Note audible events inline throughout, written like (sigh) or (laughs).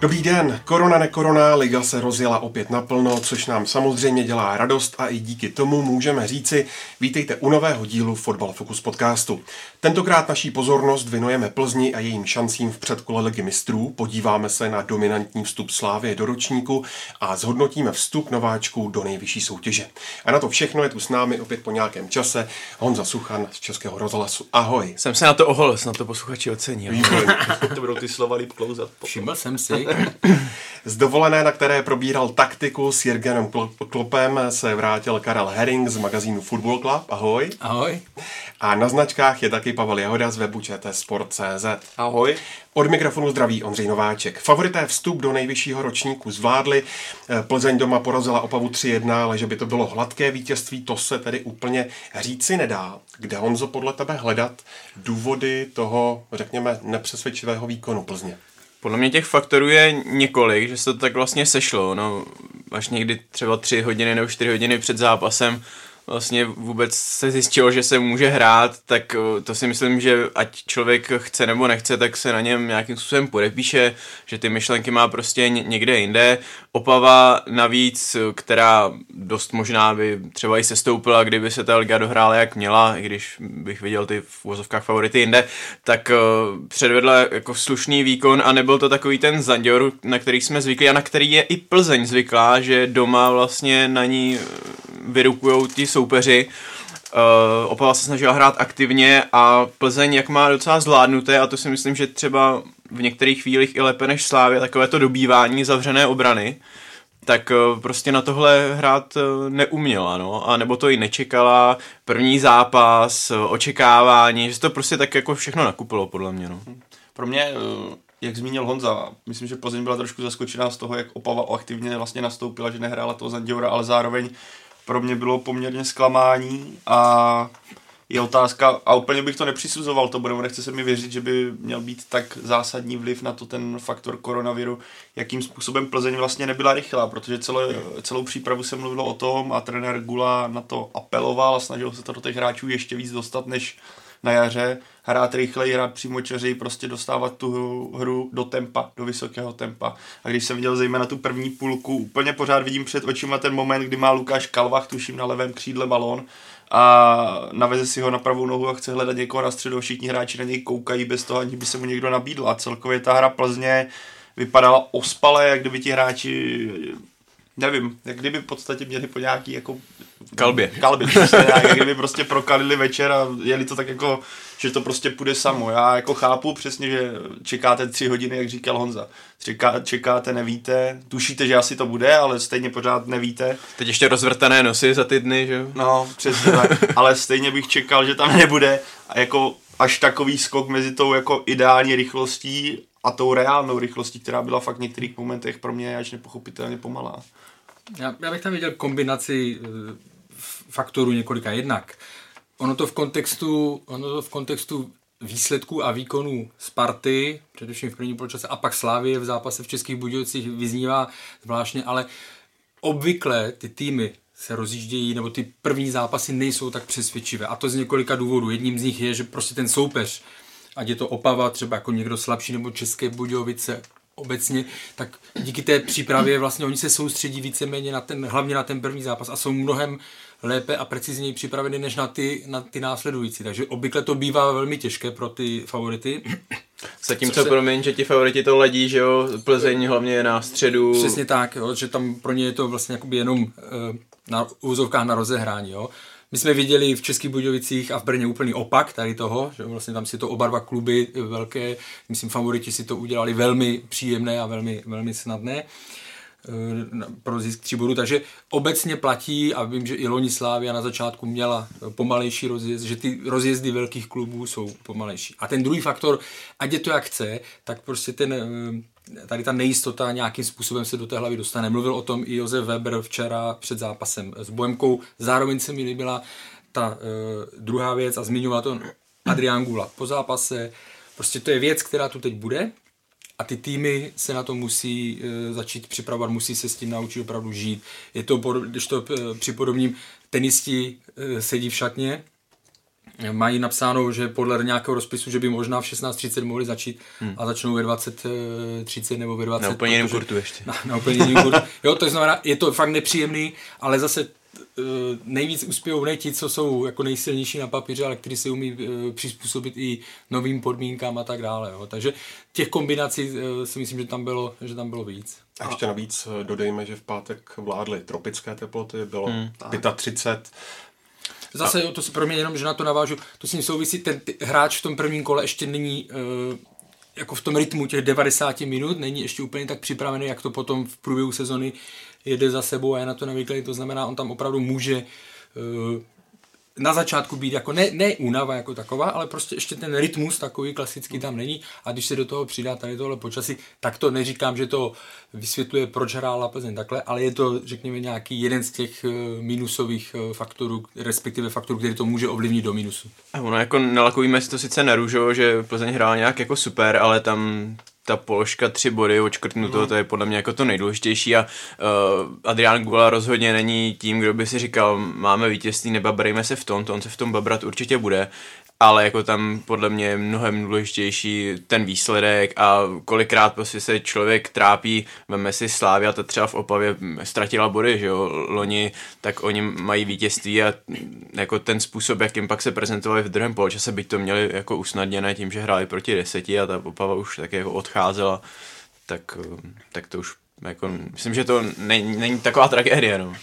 Dobrý den, korona nekorona, liga se rozjela opět naplno, což nám samozřejmě dělá radost a i díky tomu můžeme říci, vítejte u nového dílu Fotbal Focus podcastu. Tentokrát naší pozornost věnujeme Plzni a jejím šancím v předkole ligy mistrů, podíváme se na dominantní vstup Slávie do ročníku a zhodnotíme vstup nováčků do nejvyšší soutěže. A na to všechno je tu s námi opět po nějakém čase Honza Suchan z Českého rozhlasu. Ahoj. Jsem se na to oholil, snad to posluchači ocení. Výborně. (laughs) to budou ty slova líp klouzat. Všiml jsem si. Z dovolené, na které probíral taktiku s Jirgenem Klo- Klopem, se vrátil Karel Herring z magazínu Football Club. Ahoj. Ahoj. A na značkách je taky Pavel Jahoda z webu Sport.cz. Ahoj. Od mikrofonu zdraví Ondřej Nováček. Favorité vstup do nejvyššího ročníku zvládli. Plzeň doma porazila Opavu 3-1, ale že by to bylo hladké vítězství, to se tedy úplně říci nedá. Kde Honzo podle tebe hledat důvody toho, řekněme, nepřesvědčivého výkonu Plzně? Podle mě těch faktorů je několik, že se to tak vlastně sešlo. No, až někdy třeba tři hodiny nebo čtyři hodiny před zápasem vlastně vůbec se zjistilo, že se může hrát, tak eh, to si myslím, že ať člověk chce nebo nechce, tak se na něm nějakým způsobem podepíše, že ty myšlenky má prostě někde jinde. Opava navíc, která dost možná by třeba i sestoupila, kdyby se ta liga dohrála jak měla, i když bych viděl ty v úvozovkách favority jinde, tak eh, předvedla jako slušný výkon a nebyl to takový ten zanděr, na který jsme zvyklí a na který je i Plzeň zvyklá, že doma vlastně na ní vyrukujou ti soupeři. Uh, Opava se snažila hrát aktivně a Plzeň jak má docela zvládnuté a to si myslím, že třeba v některých chvílích i lépe než Slávě, takové to dobývání zavřené obrany, tak uh, prostě na tohle hrát uh, neuměla, no, a nebo to i nečekala, první zápas, očekávání, že to prostě tak jako všechno nakupilo, podle mě, no. Pro mě, jak zmínil Honza, myslím, že Plzeň byla trošku zaskočená z toho, jak Opava aktivně vlastně nastoupila, že nehrála toho Zandiora, ale zároveň pro mě bylo poměrně zklamání a je otázka, a úplně bych to nepřisuzoval to nebo nechce se mi věřit, že by měl být tak zásadní vliv na to ten faktor koronaviru, jakým způsobem Plzeň vlastně nebyla rychlá, protože celé, celou přípravu se mluvilo o tom a trenér Gula na to apeloval a snažil se to do těch hráčů ještě víc dostat než na jaře, hrát rychleji, hrát přímočařeji, prostě dostávat tu hru do tempa, do vysokého tempa. A když jsem viděl zejména tu první půlku, úplně pořád vidím před očima ten moment, kdy má Lukáš Kalvach, tuším na levém křídle balón a naveze si ho na pravou nohu a chce hledat někoho na středu, všichni hráči na něj koukají bez toho, ani by se mu někdo nabídl. A celkově ta hra Plzně vypadala ospale, jak kdyby ti hráči nevím, jak kdyby v podstatě měli po nějaký jako... Kalbě. Kalbě, přesně, jak kdyby prostě prokalili večer a jeli to tak jako, že to prostě půjde samo. Já jako chápu přesně, že čekáte tři hodiny, jak říkal Honza. Čeká, čekáte, nevíte, tušíte, že asi to bude, ale stejně pořád nevíte. Teď ještě rozvrtané nosy za ty dny, že No, přesně tak, ale stejně bych čekal, že tam nebude a jako až takový skok mezi tou jako ideální rychlostí a tou reálnou rychlostí, která byla fakt v některých momentech pro mě až nepochopitelně pomalá. Já, já bych tam viděl kombinaci faktorů několika. Jednak ono to v kontextu, ono to v kontextu výsledků a výkonů Sparty, především v první poločase, a pak Slávie v zápase v Českých Budějovicích vyznívá zvláštně, ale obvykle ty týmy se rozjíždějí, nebo ty první zápasy nejsou tak přesvědčivé. A to z několika důvodů. Jedním z nich je, že prostě ten soupeř, ať je to Opava, třeba jako někdo slabší, nebo České Budějovice, obecně, tak díky té přípravě vlastně oni se soustředí víceméně na ten, hlavně na ten první zápas a jsou mnohem lépe a precizněji připraveny než na ty, na ty následující. Takže obvykle to bývá velmi těžké pro ty favority. Zatímco se... promiň, že ti favoriti to ledí, že jo, Plzeň hlavně je na středu. Přesně tak, jo, že tam pro ně je to vlastně jakoby jenom uh, na úzovkách na rozehrání, jo. My jsme viděli v Českých Budějovicích a v Brně úplný opak tady toho, že vlastně tam si to oba dva kluby velké, myslím favoriti si to udělali velmi příjemné a velmi, velmi snadné pro zisk tří bodů, takže obecně platí a vím, že i Loni Slávia na začátku měla pomalejší rozjezd, že ty rozjezdy velkých klubů jsou pomalejší. A ten druhý faktor, ať je to jak chce, tak prostě ten tady ta nejistota nějakým způsobem se do té hlavy dostane. Mluvil o tom i Josef Weber včera před zápasem s Bohemkou. Zároveň se mi líbila ta uh, druhá věc a zmiňoval to Adrián Gula po zápase. Prostě to je věc, která tu teď bude a ty týmy se na to musí uh, začít připravovat, musí se s tím naučit opravdu žít. Je to, když to uh, připodobním, tenisti uh, sedí v šatně, mají napsáno, že podle nějakého rozpisu, že by možná v 16.30 mohli začít hmm. a začnou ve 20.30 nebo ve 20. Na úplně jiném kurtu ještě. Na, na úplně jiném kurtu. Jo, to znamená, je to fakt nepříjemný, ale zase eh, nejvíc uspějou ne ti, co jsou jako nejsilnější na papíře, ale kteří si umí eh, přizpůsobit i novým podmínkám a tak dále. Jo. Takže těch kombinací eh, si myslím, že tam bylo, že tam bylo víc. A ještě navíc dodejme, že v pátek vládly tropické teploty, bylo hmm. 35, Zase, jo, to si pro mě jenom, že na to navážu, to s ním souvisí, ten ty, hráč v tom prvním kole ještě není uh, jako v tom rytmu těch 90 minut, není ještě úplně tak připravený, jak to potom v průběhu sezony jede za sebou a je na to navyklý, to znamená, on tam opravdu může uh, na začátku být jako ne, ne únava jako taková, ale prostě ještě ten rytmus takový klasický tam není a když se do toho přidá tady tohle počasí, tak to neříkám, že to vysvětluje, proč hrála Plzeň takhle, ale je to, řekněme, nějaký jeden z těch eh, minusových eh, faktorů, respektive faktorů, který to může ovlivnit do minusu. Ono jako nalakovíme si to sice na růžo, že Plzeň hrála nějak jako super, ale tam ta položka tři body očkrtnuto, mm. to je podle mě jako to nejdůležitější a uh, Adrián Gula rozhodně není tím, kdo by si říkal, máme vítězství, nebabrejme se v tom, to on se v tom babrat určitě bude, ale jako tam podle mě je mnohem důležitější ten výsledek a kolikrát prostě se člověk trápí, veme si Slávia, ta třeba v Opavě ztratila body, že jo, loni, tak oni mají vítězství a jako ten způsob, jakým pak se prezentovali v druhém poločase, byť to měli jako usnadněné tím, že hráli proti deseti a ta Opava už tak jako odcházela, tak, tak to už jako, myslím, že to není, není taková tragédie, no.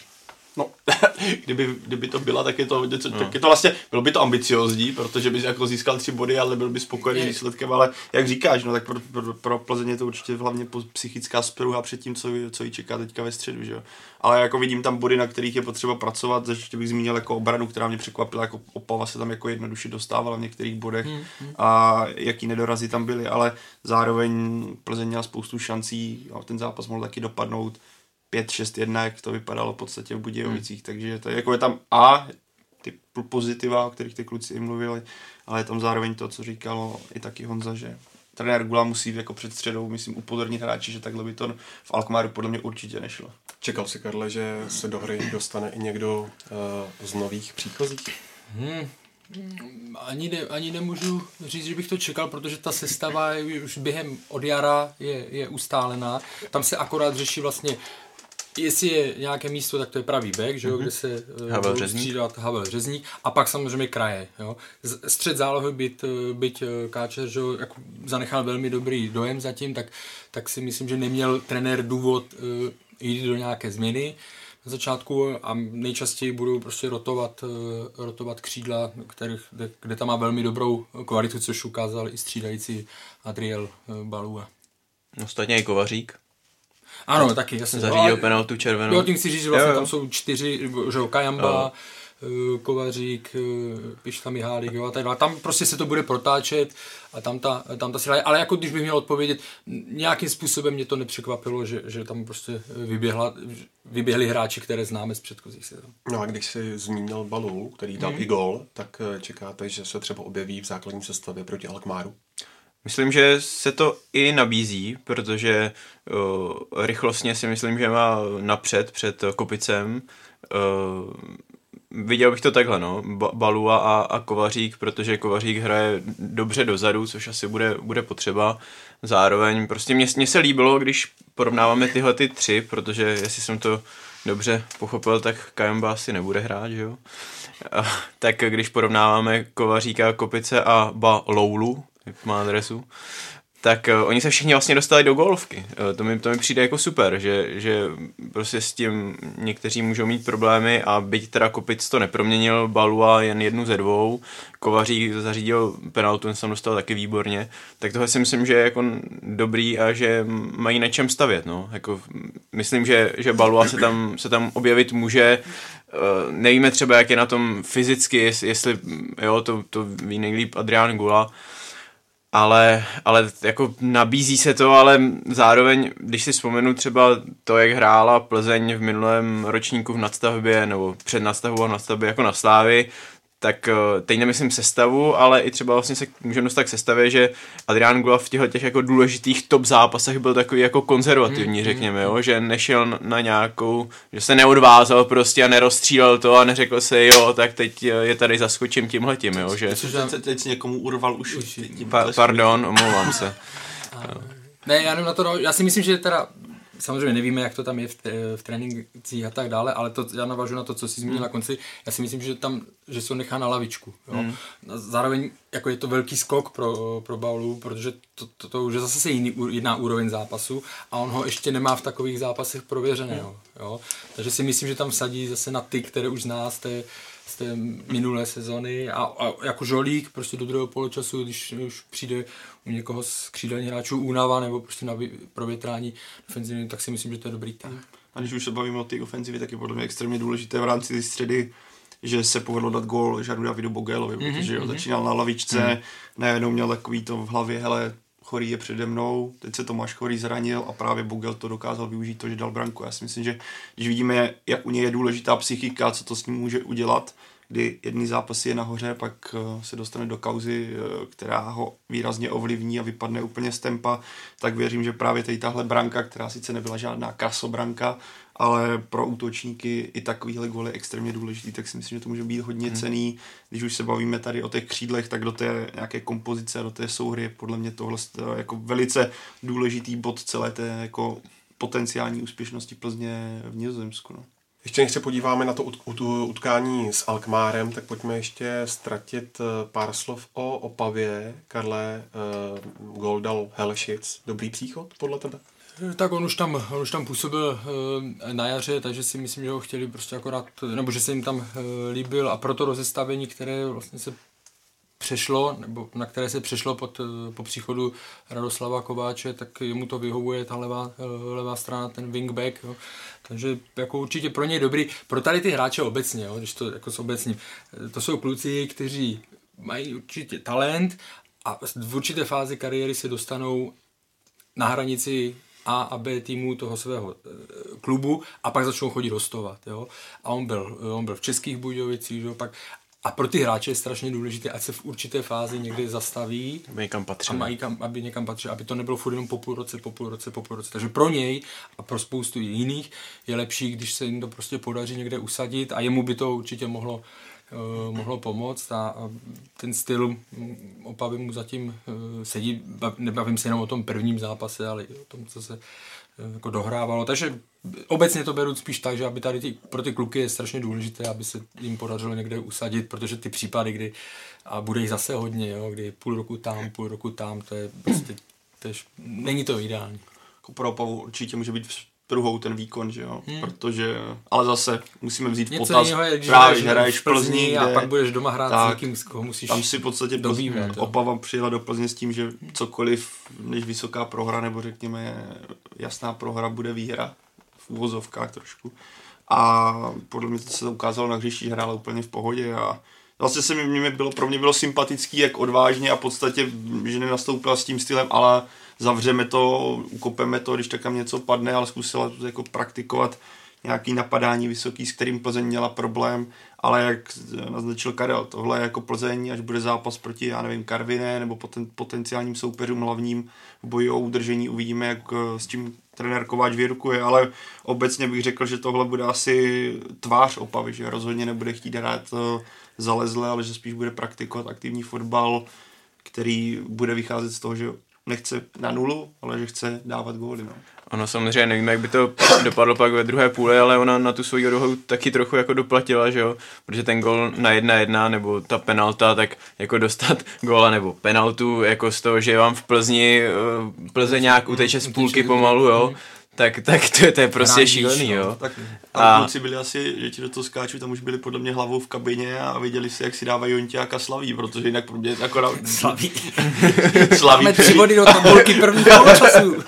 No, (laughs) kdyby, kdyby to byla, tak je to, něco, no. tak je to vlastně, bylo by to ambiciozní, protože bys jako získal tři body, ale byl by spokojený je. výsledkem, ale jak říkáš, no tak pro, pro, pro Plzeň je to určitě hlavně psychická spruha před tím, co, co jí čeká teďka ve středu, že jo. Ale jako vidím tam body, na kterých je potřeba pracovat, ještě bych zmínil jako obranu, která mě překvapila, jako Opava se tam jako jednoduše dostávala v některých bodech hmm, hmm. a jaký nedorazy tam byly, ale zároveň Plzeň měla spoustu šancí a ten zápas mohl taky dopadnout 5-6-1, jak to vypadalo v podstatě v Budějovicích, hmm. takže to je, jako je tam A, ty pozitiva, o kterých ty kluci i mluvili, ale je tam zároveň to, co říkalo i taky Honza, že trenér Gula musí jako před středou, myslím, upozornit hráči, že takhle by to v Alkmaru podle mě určitě nešlo. Čekal si, Karle, že se do hry dostane i někdo uh, z nových příchozích? Hmm. Ani, ne, ani nemůžu říct, že bych to čekal, protože ta sestava je už během od jara je, je ustálená. Tam se akorát řeší vlastně jestli je nějaké místo, tak to je pravý back, že jo, mm-hmm. kde se eh, Havel Řezník. střídat Havel Řezník a pak samozřejmě kraje. Jo. Střed zálohy byť, eh, byť eh, Káčer, že jo, jako zanechal velmi dobrý dojem zatím, tak, tak si myslím, že neměl trenér důvod uh, jít do nějaké změny na začátku a nejčastěji budou prostě rotovat, rotovat křídla, kterých, kde, kde tam má velmi dobrou kvalitu, což ukázal i střídající Adriel Balua. Ostatně i Kovařík. Ano, taky, jasně. Zařídil penaltu červenou. Jo, tím si říct, že vlastně jo, jo. tam jsou čtyři, že jo, Kajamba, jo. Kovařík, eh, Pišta Mihálík, jo, a tak dále. Tam prostě se to bude protáčet a tam ta, tam ta síla, ale jako když bych měl odpovědět, nějakým způsobem mě to nepřekvapilo, že, že tam prostě vyběhla, vyběhli hráči, které známe z předchozích sezon. No a když si zmínil Balu, který dal hmm. i gol, tak eh, čekáte, že se třeba objeví v základní sestavě proti Alkmáru? Myslím, že se to i nabízí, protože uh, rychlostně si myslím, že má napřed před Kopicem. Uh, viděl bych to takhle, no, Balua a, a Kovařík, protože Kovařík hraje dobře dozadu, což asi bude, bude potřeba. Zároveň prostě mě, mě se líbilo, když porovnáváme tyhle ty tři, protože jestli jsem to dobře pochopil, tak Kajamba asi nebude hrát, že jo? Uh, tak když porovnáváme Kovaříka, Kopice a Ba Loulu, má adresu, tak uh, oni se všichni vlastně dostali do golovky. Uh, to, mi, to mi přijde jako super, že, že prostě s tím někteří můžou mít problémy a byť teda Kopic to neproměnil, Balua jen jednu ze dvou, Kovařík zařídil penaltu, ten jsem dostal taky výborně, tak tohle si myslím, že je jako dobrý a že mají na čem stavět. No. Jako, myslím, že, že Balua se tam, se tam objevit může, uh, nevíme třeba, jak je na tom fyzicky, jestli, jestli jo, to, to ví nejlíp Adrián Gula, ale, ale jako nabízí se to, ale zároveň, když si vzpomenu třeba to, jak hrála Plzeň v minulém ročníku v nadstavbě, nebo před nadstavbou a nadstavbě jako na Slávy, tak eh, teď nemyslím sestavu, ale i třeba vlastně se můžeme dostat k sestavě, že Adrián Gula v těchto těch jako důležitých top zápasech byl takový jako konzervativní, mm, řekněme, jo? že nešel na nějakou, že se neodvázal prostě a nerozstřílel to a neřekl se, jo, tak teď eh, je tady zaskočím tímhletím, jo, že... Teď, teď si někomu urval už. už pa, pardon, omlouvám se. (laughs) Ne, já nevím na to, no, já si myslím, že teda samozřejmě nevíme, jak to tam je v, v trénincích a tak dále, ale to, já navážu na to, co jsi zmínil na konci. Já si myslím, že tam, že se nechá na lavičku. Jo? Hmm. Zároveň jako je to velký skok pro, pro Baulu, protože to, to, to už je zase jiný, jiná úroveň zápasu a on ho ještě nemá v takových zápasech prověřeného. Hmm. Jo? Takže si myslím, že tam sadí zase na ty, které už zná z té, z té minulé sezony a, a jako žolík prostě do druhého poločasu, když už přijde u někoho z křídelních hráčů únava nebo prostě na provětrání ofenzivy, tak si myslím, že to je dobrý tah. A když už se bavíme o té ofenzivě, tak je podle mě extrémně důležité v rámci té středy, že se povedlo dát gól Žadu Davidu Bogelovi, mm-hmm, protože mm-hmm. začínal na lavičce, mm-hmm. najednou měl takový to v hlavě, hele, Chorý je přede mnou, teď se Tomáš Chorý zranil a právě Bogel to dokázal využít to, že dal branku. Já si myslím, že když vidíme, jak u něj je důležitá psychika, co to s ním může udělat, kdy jedný zápas je nahoře, pak eh, se dostane do kauzy, eh, která ho výrazně ovlivní a vypadne úplně z tempa, tak věřím, že právě tady tahle branka, která sice nebyla žádná kasobranka, ale pro útočníky i takovýhle gól je extrémně důležitý, tak si myslím, že to může být hodně hmm. cený. Když už se bavíme tady o těch křídlech, tak do té nějaké kompozice, do té souhry je podle mě tohle jako velice důležitý bod celé té jako potenciální úspěšnosti Plzně v Nizozemsku. No. Ještě než se podíváme na to utkání s Alkmárem, tak pojďme ještě ztratit eh, pár slov o Opavě. Karle, uh, gol dal Helšic. Dobrý příchod podle tebe? Tak on už tam, on už tam působil uh, na jaře, takže si myslím, že ho chtěli prostě akorát, nebo že se jim tam uh, líbil. A proto rozestavení, které vlastně se přešlo, nebo na které se přešlo pod, po příchodu Radoslava Kováče, tak jemu to vyhovuje ta levá, levá strana, ten wingback, jo. takže jako určitě pro něj dobrý, pro tady ty hráče obecně, jo, když to jako s obecním, to jsou kluci, kteří mají určitě talent a v určité fázi kariéry se dostanou na hranici a a B týmu toho svého eh, klubu a pak začnou chodit hostovat. Jo? A on byl, on byl v Českých Budějovicích, jo? pak a pro ty hráče je strašně důležité, ať se v určité fázi někdy zastaví. Aby někam patřil. A mají kam, aby někam patřil, aby to nebylo furt jenom po půl roce, po půl roce, po půl roce. Takže pro něj a pro spoustu jiných je lepší, když se jim to prostě podaří někde usadit a jemu by to určitě mohlo, mohlo pomoct a, a ten styl Opavy mu zatím uh, sedí. Nebavím se jenom o tom prvním zápase, ale i o tom, co se uh, jako dohrávalo. Takže obecně to beru spíš tak, že aby tady ty, pro ty kluky je strašně důležité, aby se jim podařilo někde usadit, protože ty případy, kdy a bude jich zase hodně, jo, kdy půl roku tam, půl roku tam, to je prostě, je, není to ideální. Jako pro Opavu určitě může být druhou ten výkon, že jo, hmm. protože, ale zase musíme vzít Něco potaz, je, když právě, že hraješ v Plzni, kde, a pak budeš doma hrát tak, s někým, z koho musíš Tam si v podstatě dobývat, Opava přijela do Plzně s tím, že cokoliv, než vysoká prohra, nebo řekněme jasná prohra, bude výhra v úvozovkách trošku. A podle mě to se ukázalo na hřišti, hrála úplně v pohodě a vlastně se mi, mě bylo, pro mě bylo sympatický, jak odvážně a v podstatě, že nenastoupila s tím stylem, ale zavřeme to, ukopeme to, když tak tam něco padne, ale zkusila to jako praktikovat nějaký napadání vysoký, s kterým Plzeň měla problém, ale jak naznačil Karel, tohle je jako Plzeň, až bude zápas proti, já nevím, Karviné nebo poten, potenciálním soupeřům hlavním v boji o udržení, uvidíme, jak eh, s tím trenér Kováč vyrukuje, ale obecně bych řekl, že tohle bude asi tvář Opavy, že rozhodně nebude chtít hrát eh, zalezle, ale že spíš bude praktikovat aktivní fotbal, který bude vycházet z toho, že nechce na nulu, ale že chce dávat góly. No. Ono samozřejmě nevím, jak by to (coughs) dopadlo pak ve druhé půli, ale ona na tu svoji rohu taky trochu jako doplatila, že jo, protože ten gol na jedna jedna nebo ta penalta, tak jako dostat (laughs) góla nebo penaltu jako z toho, že vám v Plzni eh, Plzeň nějak uteče z půlky pomalu, jo, tak, tak to, to je prostě Hráníš, šílený, no. jo. Tak a kluci byli asi, že ti do toho skáču, tam už byli podle mě hlavou v kabině a viděli si, jak si dávají Jonťáka slaví, protože jinak pro mě jako na... (laughs) Slaví. (laughs) slaví. Máme tři body do tabulky první poločasu.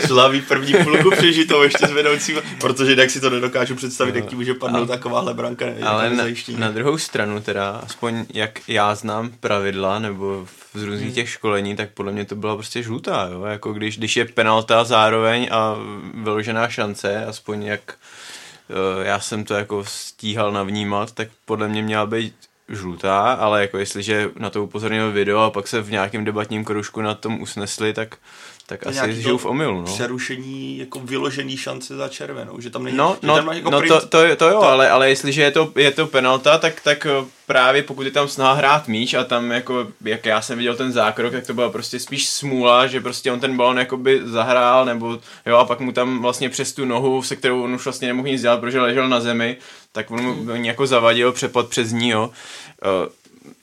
(laughs) slaví první půlku přežitou ještě s vedoucím, protože jinak si to nedokážu představit, jak ti může padnout takováhle branka. Ale na, na, druhou stranu teda, aspoň jak já znám pravidla, nebo z různých hmm. těch školení, tak podle mě to byla prostě žlutá, jo? jako když, když je penalta zároveň a vyložená šance, aspoň jak eh, já jsem to jako stíhal navnímat, tak podle mě měla být žlutá, ale jako jestliže na to upozornil video a pak se v nějakém debatním kružku na tom usnesli, tak tak to asi žiju v omylu, no. Přerušení jako vyložený šance za červenou, že tam není... No, no, tam jako no print... to, to, to, jo, to... Ale, ale jestliže je to, je to penalta, tak, tak eh, právě pokud je tam snaha hrát míč a tam jako, jak já jsem viděl ten zákrok, tak to byla prostě spíš smůla, že prostě on ten balon jakoby zahrál, nebo jo, a pak mu tam vlastně přes tu nohu, se kterou on už vlastně nemohl nic dělat, protože ležel na zemi, tak on mu hmm. jako zavadil přepad přes ní, jo.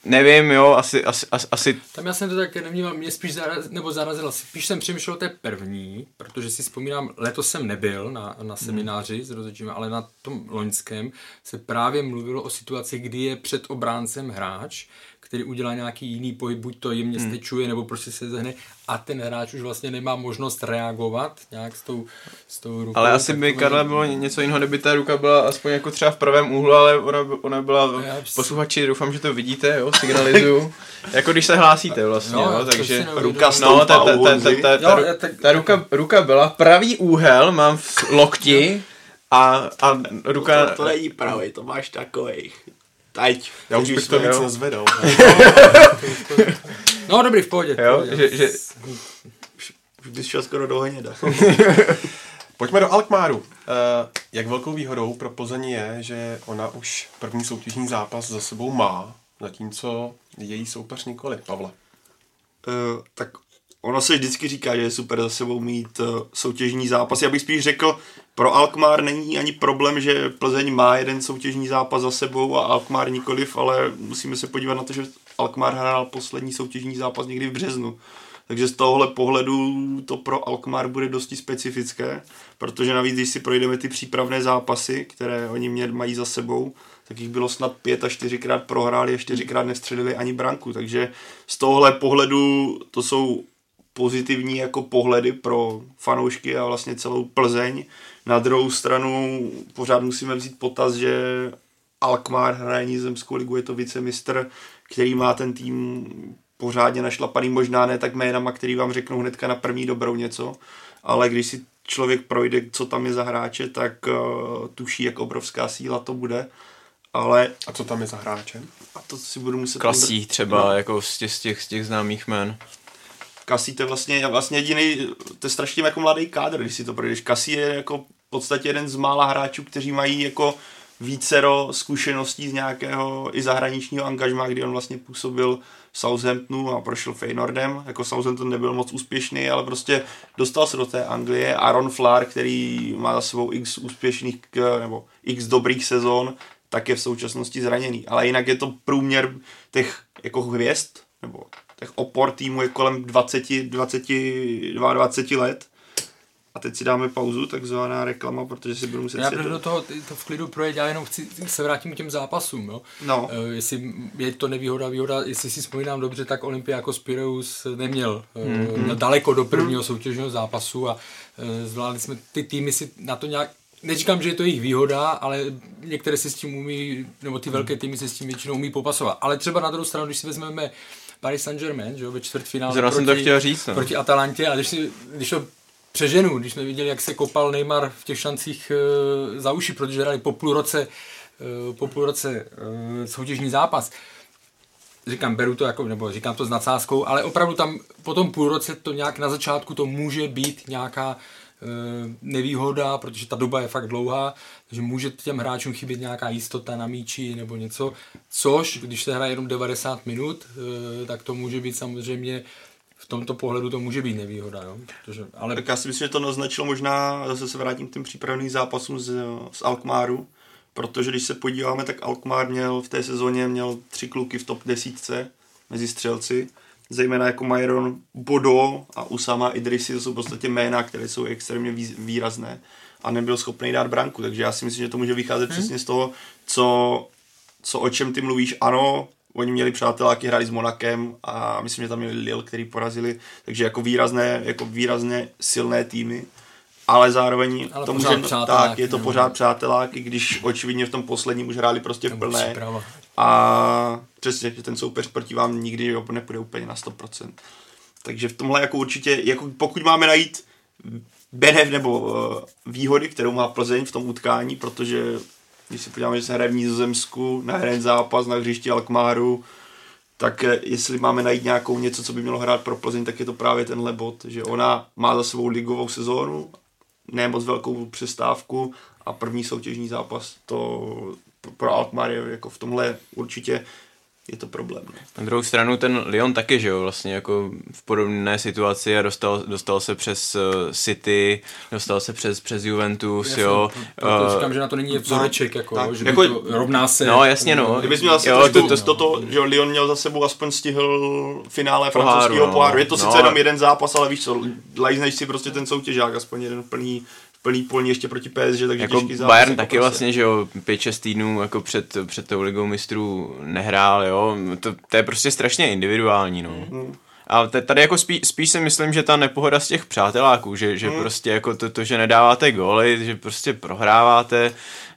Nevím, jo, asi, asi, asi, asi... Tam já jsem to tak nevnímal, mě spíš zaraz, nebo zarazilo, spíš jsem přemýšlel o té první, protože si vzpomínám, letos jsem nebyl na, na semináři hmm. s rozhodčím, ale na tom loňském se právě mluvilo o situaci, kdy je před obráncem hráč, který udělá nějaký jiný pohyb, buď to jemně hmm. stečuje, nebo prostě se zehne a ten hráč už vlastně nemá možnost reagovat nějak s tou, s tou rukou. Ale asi by Karla bylo něco jiného, kdyby ta ruka byla aspoň jako třeba v pravém úhlu, ale ona, ona byla, posluchači, doufám, že to vidíte, jo, signalizuju. (laughs) jako když se hlásíte vlastně, no, jo, takže ruka no, ta, ta, ta, ta, ta, ta, ta ruka, ruka byla pravý úhel, mám v lokti, a, a ruka... To, to není pravý, to máš takových. Teď. Já už bych to víc nezvedal. (laughs) no dobrý, v pohodě. Jo, pohodě. Že, že... Už bys šel skoro do hněda. (laughs) Pojďme do Alkmaru. Uh, jak velkou výhodou pro Plzeň je, že ona už první soutěžní zápas za sebou má, zatímco její soupeř nikoli, Pavle? Uh, tak ono se vždycky říká, že je super za sebou mít uh, soutěžní zápas. Já bych spíš řekl, pro Alkmaar není ani problém, že Plzeň má jeden soutěžní zápas za sebou a Alkmaar nikoliv, ale musíme se podívat na to, že Alkmaar hrál poslední soutěžní zápas někdy v březnu. Takže z tohohle pohledu to pro Alkmaar bude dosti specifické, protože navíc, když si projdeme ty přípravné zápasy, které oni mě mají za sebou, tak jich bylo snad pět a čtyřikrát prohráli a čtyřikrát nestřelili ani branku. Takže z tohohle pohledu to jsou pozitivní jako pohledy pro fanoušky a vlastně celou Plzeň. Na druhou stranu pořád musíme vzít potaz, že Alkmaar hraje nizemskou ligu, je to vicemistr, který má ten tým pořádně našlapaný, možná ne tak jménama, který vám řeknou hnedka na první dobrou něco, ale když si člověk projde, co tam je za hráče, tak uh, tuší, jak obrovská síla to bude. Ale... A co tam je za hráče? A to si budu muset... Klasí třeba, no. jako z těch, z těch, z těch známých jmen. Kasí to je vlastně, vlastně jediný, to je strašně jako mladý kádr, když si to projdeš. Kasí je jako v podstatě jeden z mála hráčů, kteří mají jako vícero zkušeností z nějakého i zahraničního angažma, kdy on vlastně působil v Southamptonu a prošel Feynordem. Jako Southampton nebyl moc úspěšný, ale prostě dostal se do té Anglie. Aaron Flair, který má za sebou x úspěšných nebo x dobrých sezon, tak je v současnosti zraněný. Ale jinak je to průměr těch jako hvězd, nebo těch opor týmu je kolem 20, 20, 22 let. A teď si dáme pauzu, takzvaná reklama, protože si budu muset... Já do toho to v klidu projet, já jenom chci, se vrátím k těm zápasům, jo. No. Uh, jestli je to nevýhoda, výhoda, jestli si vzpomínám dobře, tak jako Spireus neměl, mm-hmm. měl daleko do prvního mm. soutěžního zápasu a uh, zvládli jsme ty týmy si na to nějak Neříkám, že je to jejich výhoda, ale některé si s tím umí, nebo ty velké týmy se s tím většinou umí popasovat. Ale třeba na druhou stranu, když si vezmeme Paris Saint-Germain, že jo, ve čtvrtfinále proti, jsem to chtěl říct, no. proti Atalantě a když, si, když to přeženu, když jsme viděli, jak se kopal Neymar v těch šancích e, za uši, protože hráli po půl roce, e, po půl roce e, soutěžní zápas, říkám, beru to jako, nebo říkám to s nadsázkou, ale opravdu tam po tom půl roce to nějak na začátku to může být nějaká nevýhoda, protože ta doba je fakt dlouhá, takže může těm hráčům chybět nějaká jistota na míči nebo něco, což, když se hraje jenom 90 minut, eh, tak to může být samozřejmě v tomto pohledu to může být nevýhoda. Jo? Protože, ale... Tak já si myslím, že to naznačilo možná, zase se vrátím k těm přípravným zápasům z, z Alkmaru, protože když se podíváme, tak Alkmaar měl v té sezóně měl tři kluky v top desítce mezi střelci zejména jako Myron Bodo a Usama Idrisi, to jsou v podstatě jména, které jsou extrémně výrazné a nebyl schopný dát branku, takže já si myslím, že to může vycházet hmm. přesně z toho, co, co o čem ty mluvíš. Ano, oni měli přáteláky, hráli s Monakem a myslím, že tam měli Lille, který porazili, takže jako výrazné, jako výrazně silné týmy ale zároveň Ale to může, přátelák, tak, je to no. pořád přátelák, i když očividně v tom posledním už hráli prostě v Nebo plné. příprava. A přesně, že ten soupeř proti vám nikdy nepůjde úplně na 100%. Takže v tomhle jako určitě, jako pokud máme najít benev nebo uh, výhody, kterou má Plzeň v tom utkání, protože když si podíváme, že se hraje v Nizozemsku, na jeden zápas na hřišti Alkmáru, tak eh, jestli máme najít nějakou něco, co by mělo hrát pro Plzeň, tak je to právě tenhle bod, že ona má za sebou ligovou sezónu, ne moc velkou přestávku a první soutěžní zápas, to pro Alkmaar je jako v tomhle určitě je to problém. No. Na druhou stranu ten Lyon taky, že jo, vlastně jako v podobné situaci a dostal, dostal se přes eh, City, dostal se přes, přes Juventus, Jasně, jo. Proto eh, říkám, že na to není vzoreček, jako, tak, že jako- by to rovná se. No, jasně, no. Kdybys měl zase Jo, to- to, to, to, že Lyon měl za sebou aspoň stihl finále Poháru, francouzského no. poháru. Je to No, sice jenom ale- jeden zápas, ale víš co, lajzneš si prostě ten soutěžák, aspoň jeden plný, plný polní ještě proti PSG, takže jako těžký zápas. Bayern jako taky prostě. vlastně, že jo, 5-6 týdnů jako před, před tou ligou mistrů nehrál, jo, to, to je prostě strašně individuální, no. Mm. A tady jako spí, spíš si myslím, že ta nepohoda z těch přáteláků, že, že Mm. prostě jako to, to, že nedáváte góly, že prostě prohráváte,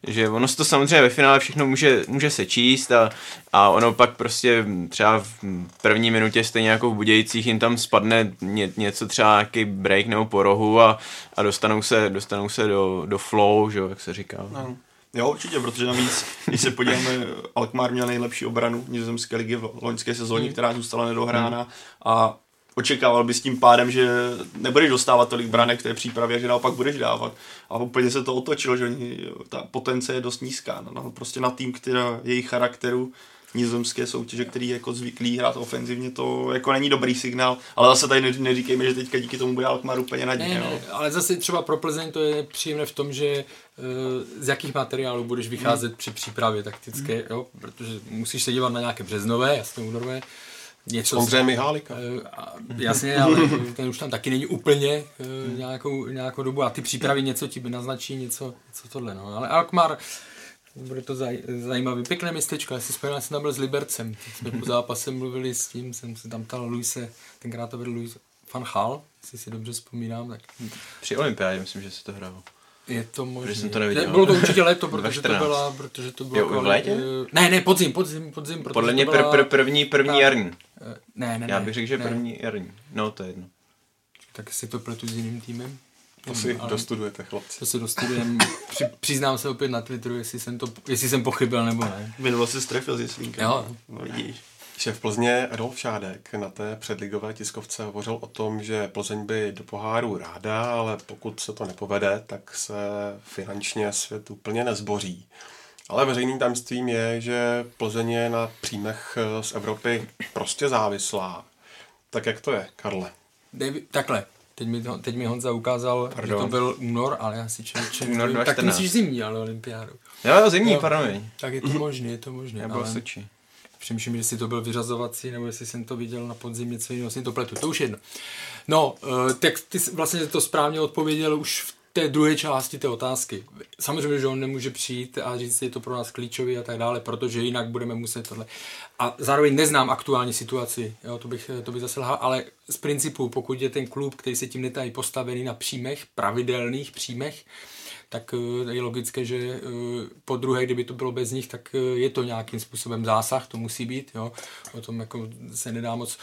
že ono se to samozřejmě ve finále všechno může, může se číst a, a ono pak prostě třeba v první minutě stejně jako v Budějcích jim tam spadne ně, něco třeba nějaký break nebo po rohu a, a dostanou se, dostanou se do, do flow, že jo, jak se říká. No. Jo, určitě, protože navíc, když se podíváme, Alkmaar měl nejlepší obranu nizozemské ligy v loňské sezóně, která zůstala nedohrána a očekával bys tím pádem, že nebudeš dostávat tolik branek v té přípravě, že naopak budeš dávat. A úplně se to otočilo, že oni, ta potence je dost nízká. No, no, prostě na tým, která jejich charakteru nizozemské soutěže, který je jako zvyklý hrát ofenzivně, to jako není dobrý signál, ale zase tady ne- neříkejme, že teďka díky tomu bude Alkmaar úplně na dně. Ne, ne, ale zase třeba pro Plzeň to je příjemné v tom, že eh, z jakých materiálů budeš vycházet při přípravě taktické, jo, protože musíš se dívat na nějaké březnové, jasně únorové, něco... Ondřeje Mihálika. Eh, a- Jasně, ale ten už tam taky není úplně eh, nějakou, nějakou dobu a ty přípravy něco ti naznačí, něco, něco tohle. No. Ale Alkmaar, bude to zaj, zajímavý. Pěkné městečko, já si vzpomínám, jsem tam byl s Libercem. Teď jsme po zápase mluvili s tím, jsem se tam ptal Luise, tenkrát to byl Luis van Hal, jestli si dobře vzpomínám, tak Při olympiádě myslím, že se to hrálo. Je to možné. jsem to neviděl. Bylo to určitě léto, protože to 2014. byla, protože to bylo... Jo, v létě? Ne, ne, podzim, podzim, podzim. protože Podle mě pr, byla- pr, první, první jarní. Eh, Ne, ne, Já ne, bych řekl, že ne. první jarní. No, to je jedno. Tak si to pletu s jiným týmem. To si Ale- dostudujete, chlapci. To si dostudujeme. Při, přiznám se opět na Twitteru, jestli jsem, to, jestli jsem pochybil nebo ne. Minulo se strefil s Jeslínkem. Jo. No, vidíš. Šéf Plzně Adolf Šádek na té předligové tiskovce hovořil o tom, že Plzeň by do poháru ráda, ale pokud se to nepovede, tak se finančně svět úplně nezboří. Ale veřejným tajemstvím je, že Plzeň je na příjmech z Evropy prostě závislá. Tak jak to je, Karle? David, takhle. Teď mi, to, teď mi Honza ukázal, Pardon. že to byl únor, ale já si. Únor nevím. tak ty 2014. myslíš zimní, ale olympiádu. Jo, zimní, Jo. pardon. Tak je to možné, je to možné. Já byl ale v Soči. Přemýšlím, jestli to byl vyřazovací, nebo jestli jsem to viděl na podzim něco jiného, si to pletu, to už jedno. No, eh, tak ty vlastně to správně odpověděl už v té druhé části té otázky. Samozřejmě, že on nemůže přijít a říct, je to pro nás klíčový a tak dále, protože jinak budeme muset tohle. A zároveň neznám aktuální situaci, jo, to, bych, to bych zase lhal, ale z principu, pokud je ten klub, který se tím netají postavený na příjmech, pravidelných příjmech, tak eh, je logické, že eh, po druhé, kdyby to bylo bez nich, tak eh, je to nějakým způsobem zásah, to musí být, jo. O tom jako se nedá moc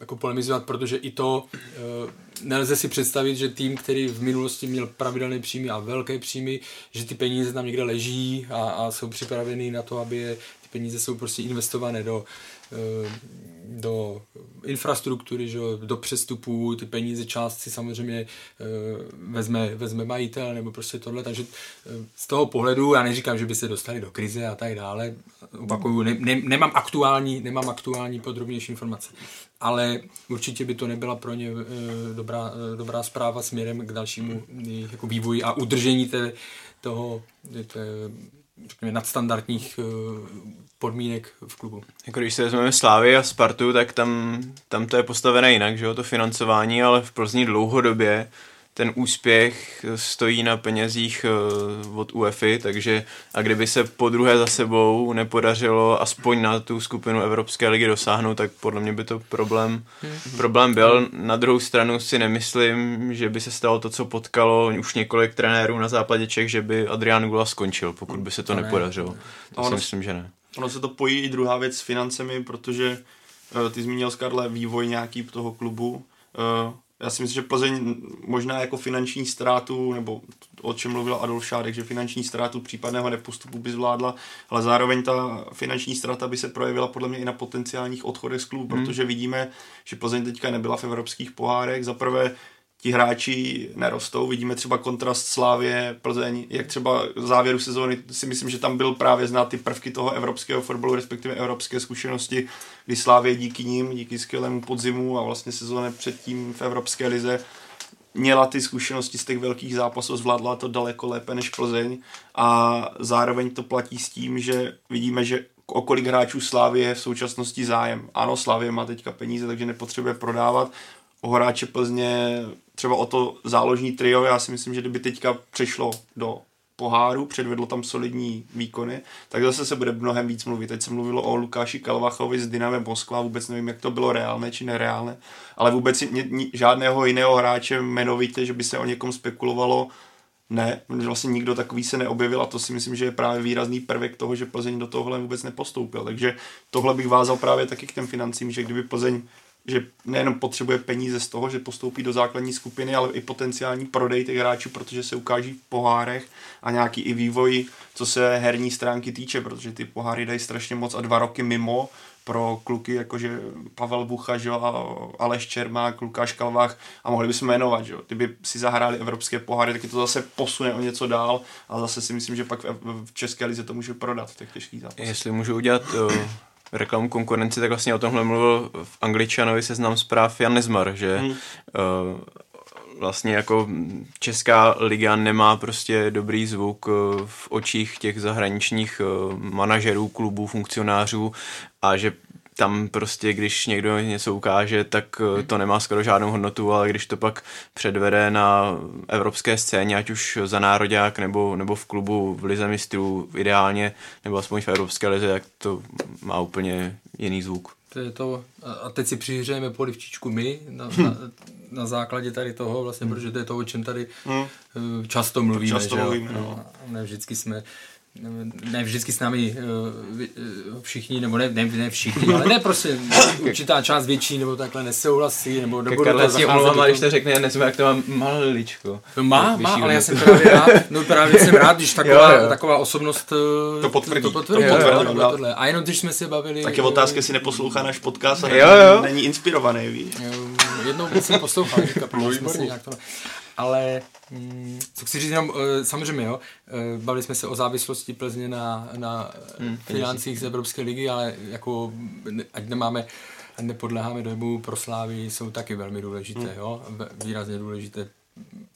jako polemizovat, protože i to nelze si představit, že tým, který v minulosti měl pravidelné příjmy a velké příjmy, že ty peníze tam někde leží a, a jsou připravený na to, aby je, peníze jsou prostě investované do eh, do infrastruktury, že, do přestupů, ty peníze část si samozřejmě e, vezme, vezme majitel nebo prostě tohle, takže e, z toho pohledu, já neříkám, že by se dostali do krize a tak dále, opakuju, ne, ne, nemám, aktuální, nemám aktuální podrobnější informace, ale určitě by to nebyla pro ně dobrá, dobrá zpráva směrem k dalšímu jako vývoji a udržení té, toho té, řekněme, nadstandardních e, podmínek v klubu. Jako když se vezmeme Slávy a Spartu, tak tam, tam to je postavené jinak, že jo, to financování, ale v Plzni dlouhodobě ten úspěch stojí na penězích uh, od UEFI, takže a kdyby se po druhé za sebou nepodařilo aspoň na tu skupinu Evropské ligy dosáhnout, tak podle mě by to problém, hmm. problém byl. Na druhou stranu si nemyslím, že by se stalo to, co potkalo už několik trenérů na západě Čech, že by Adrián Gula skončil, pokud by se to, to nepodařilo. To si myslím, že ne. Ono se to pojí i druhá věc s financemi, protože uh, ty zmínil Skarle vývoj nějaký toho klubu. Já si myslím, že Plzeň možná jako finanční ztrátu, nebo o čem mluvil Adolf Šádek, že finanční ztrátu případného nepostupu by zvládla, ale zároveň ta finanční ztráta by se projevila podle mě i na potenciálních odchodech z klubu, hmm. protože vidíme, že Plzeň teďka nebyla v evropských pohárech. Za prvé ti hráči nerostou. Vidíme třeba kontrast Slávě, Plzeň, jak třeba v závěru sezóny si myslím, že tam byl právě znát ty prvky toho evropského fotbalu, respektive evropské zkušenosti, kdy Slávě díky ním, díky skvělému podzimu a vlastně sezóně předtím v Evropské lize měla ty zkušenosti z těch velkých zápasů, zvládla to daleko lépe než Plzeň a zároveň to platí s tím, že vidíme, že o kolik hráčů Slávě je v současnosti zájem. Ano, Slávě má teďka peníze, takže nepotřebuje prodávat, o hráče Plzně, třeba o to záložní trio, já si myslím, že kdyby teďka přešlo do poháru, předvedlo tam solidní výkony, tak zase se bude mnohem víc mluvit. Teď se mluvilo o Lukáši Kalvachovi z Dynamem Moskva, vůbec nevím, jak to bylo reálné či nereálné, ale vůbec žádného jiného hráče jmenovitě, že by se o někom spekulovalo, ne, vlastně nikdo takový se neobjevil a to si myslím, že je právě výrazný prvek toho, že Plzeň do tohohle vůbec nepostoupil. Takže tohle bych vázal právě taky k těm financím, že kdyby Plzeň že nejenom potřebuje peníze z toho, že postoupí do základní skupiny, ale i potenciální prodej těch hráčů, protože se ukáží v pohárech a nějaký i vývoj, co se herní stránky týče, protože ty poháry dají strašně moc a dva roky mimo pro kluky jakože Pavel Bucha, že, a Aleš Čermák, Lukáš Kalvách a mohli bychom jmenovat, že kdyby si zahráli evropské poháry, tak je to zase posune o něco dál a zase si myslím, že pak v, v České lize to může prodat v těch těžkých zápasech. Jestli můžu udělat uh reklamu konkurenci, tak vlastně o tomhle mluvil v Angličanovi seznam zpráv Jan Nezmar, že hmm. uh, vlastně jako česká liga nemá prostě dobrý zvuk eh, v očích těch zahraničních eh, manažerů, klubů, funkcionářů a že tam prostě, když někdo něco ukáže, tak eh, to nemá skoro žádnou hodnotu, ale když to pak předvede na evropské scéně, ať už za národák nebo, nebo v klubu v lize mistrů ideálně, nebo aspoň v evropské lize, tak to má úplně jiný zvuk. To je to, a teď si přihřejeme polivčičku my na, na, na základě tady toho, vlastně, hmm. protože to je to, o čem tady hmm. často mluvíme. Často že mluvíme? No. Ne vždycky jsme ne vždycky s námi uh, všichni, nebo ne, ne, ne všichni, ale ne prostě určitá část větší, nebo takhle nesouhlasí, nebo nebo Karle, si omlouvám, když to řekne, já nevím, jak to mám maliličko. No má, má, ale já jsem právě rád, no právě jsem rád, když (laughs) taková, jo, jo. taková osobnost eh, to potvrdí. To potvrdí, jo, jo, jo, tohle. A jenom když jsme se bavili... Tak je otázka, jestli neposlouchá náš podcast a jo, jo. není inspirovaný, víš. Jednou jsem poslouchal, říká, ale mm, co chci říct jenom, uh, samozřejmě, jo, uh, bavili jsme se o závislosti Plzně na, na hmm, financích z Evropské ligy, ale jako, ať nemáme, ať nepodléháme dojmu pro slávy, jsou taky velmi důležité, hmm. jo, výrazně důležité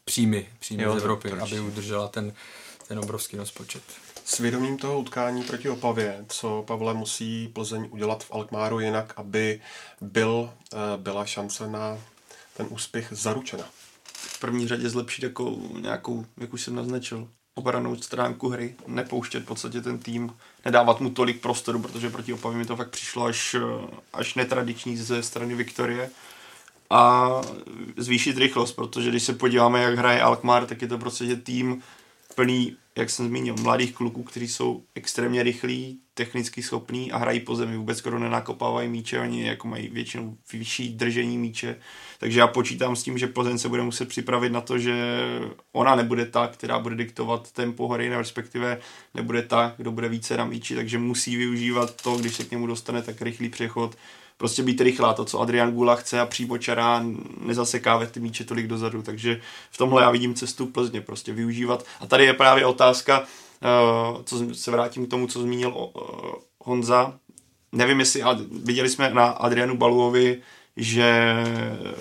příjmy, příjmy jo, z Evropy, to, aby udržela ten, ten obrovský rozpočet. Svědomím toho utkání proti Opavě, co Pavle musí Plzeň udělat v Alkmáru jinak, aby byl, eh, byla šance na ten úspěch zaručena? V první řadě zlepšit jako nějakou, jak už jsem naznačil, obranou stránku hry, nepouštět v podstatě ten tým, nedávat mu tolik prostoru, protože proti Opavě mi to fakt přišlo až, až netradiční ze strany Viktorie. A zvýšit rychlost, protože když se podíváme, jak hraje Alkmaar, tak je to prostě tým plný, jak jsem zmínil, mladých kluků, kteří jsou extrémně rychlí, technicky schopní a hrají po zemi, vůbec skoro nenakopávají míče, oni jako mají většinou vyšší držení míče, takže já počítám s tím, že Plzeň se bude muset připravit na to, že ona nebude ta, která bude diktovat tempo hry, respektive nebude ta, kdo bude více na míči, takže musí využívat to, když se k němu dostane, tak rychlý přechod, prostě být rychlá, to, co Adrian Gula chce a příbočará nezasekávat ty míče tolik dozadu, takže v tomhle já vidím cestu Plzně, prostě využívat. A tady je právě otázka, uh, co se vrátím k tomu, co zmínil uh, Honza, nevím jestli, viděli jsme na Adrianu Baluovi, že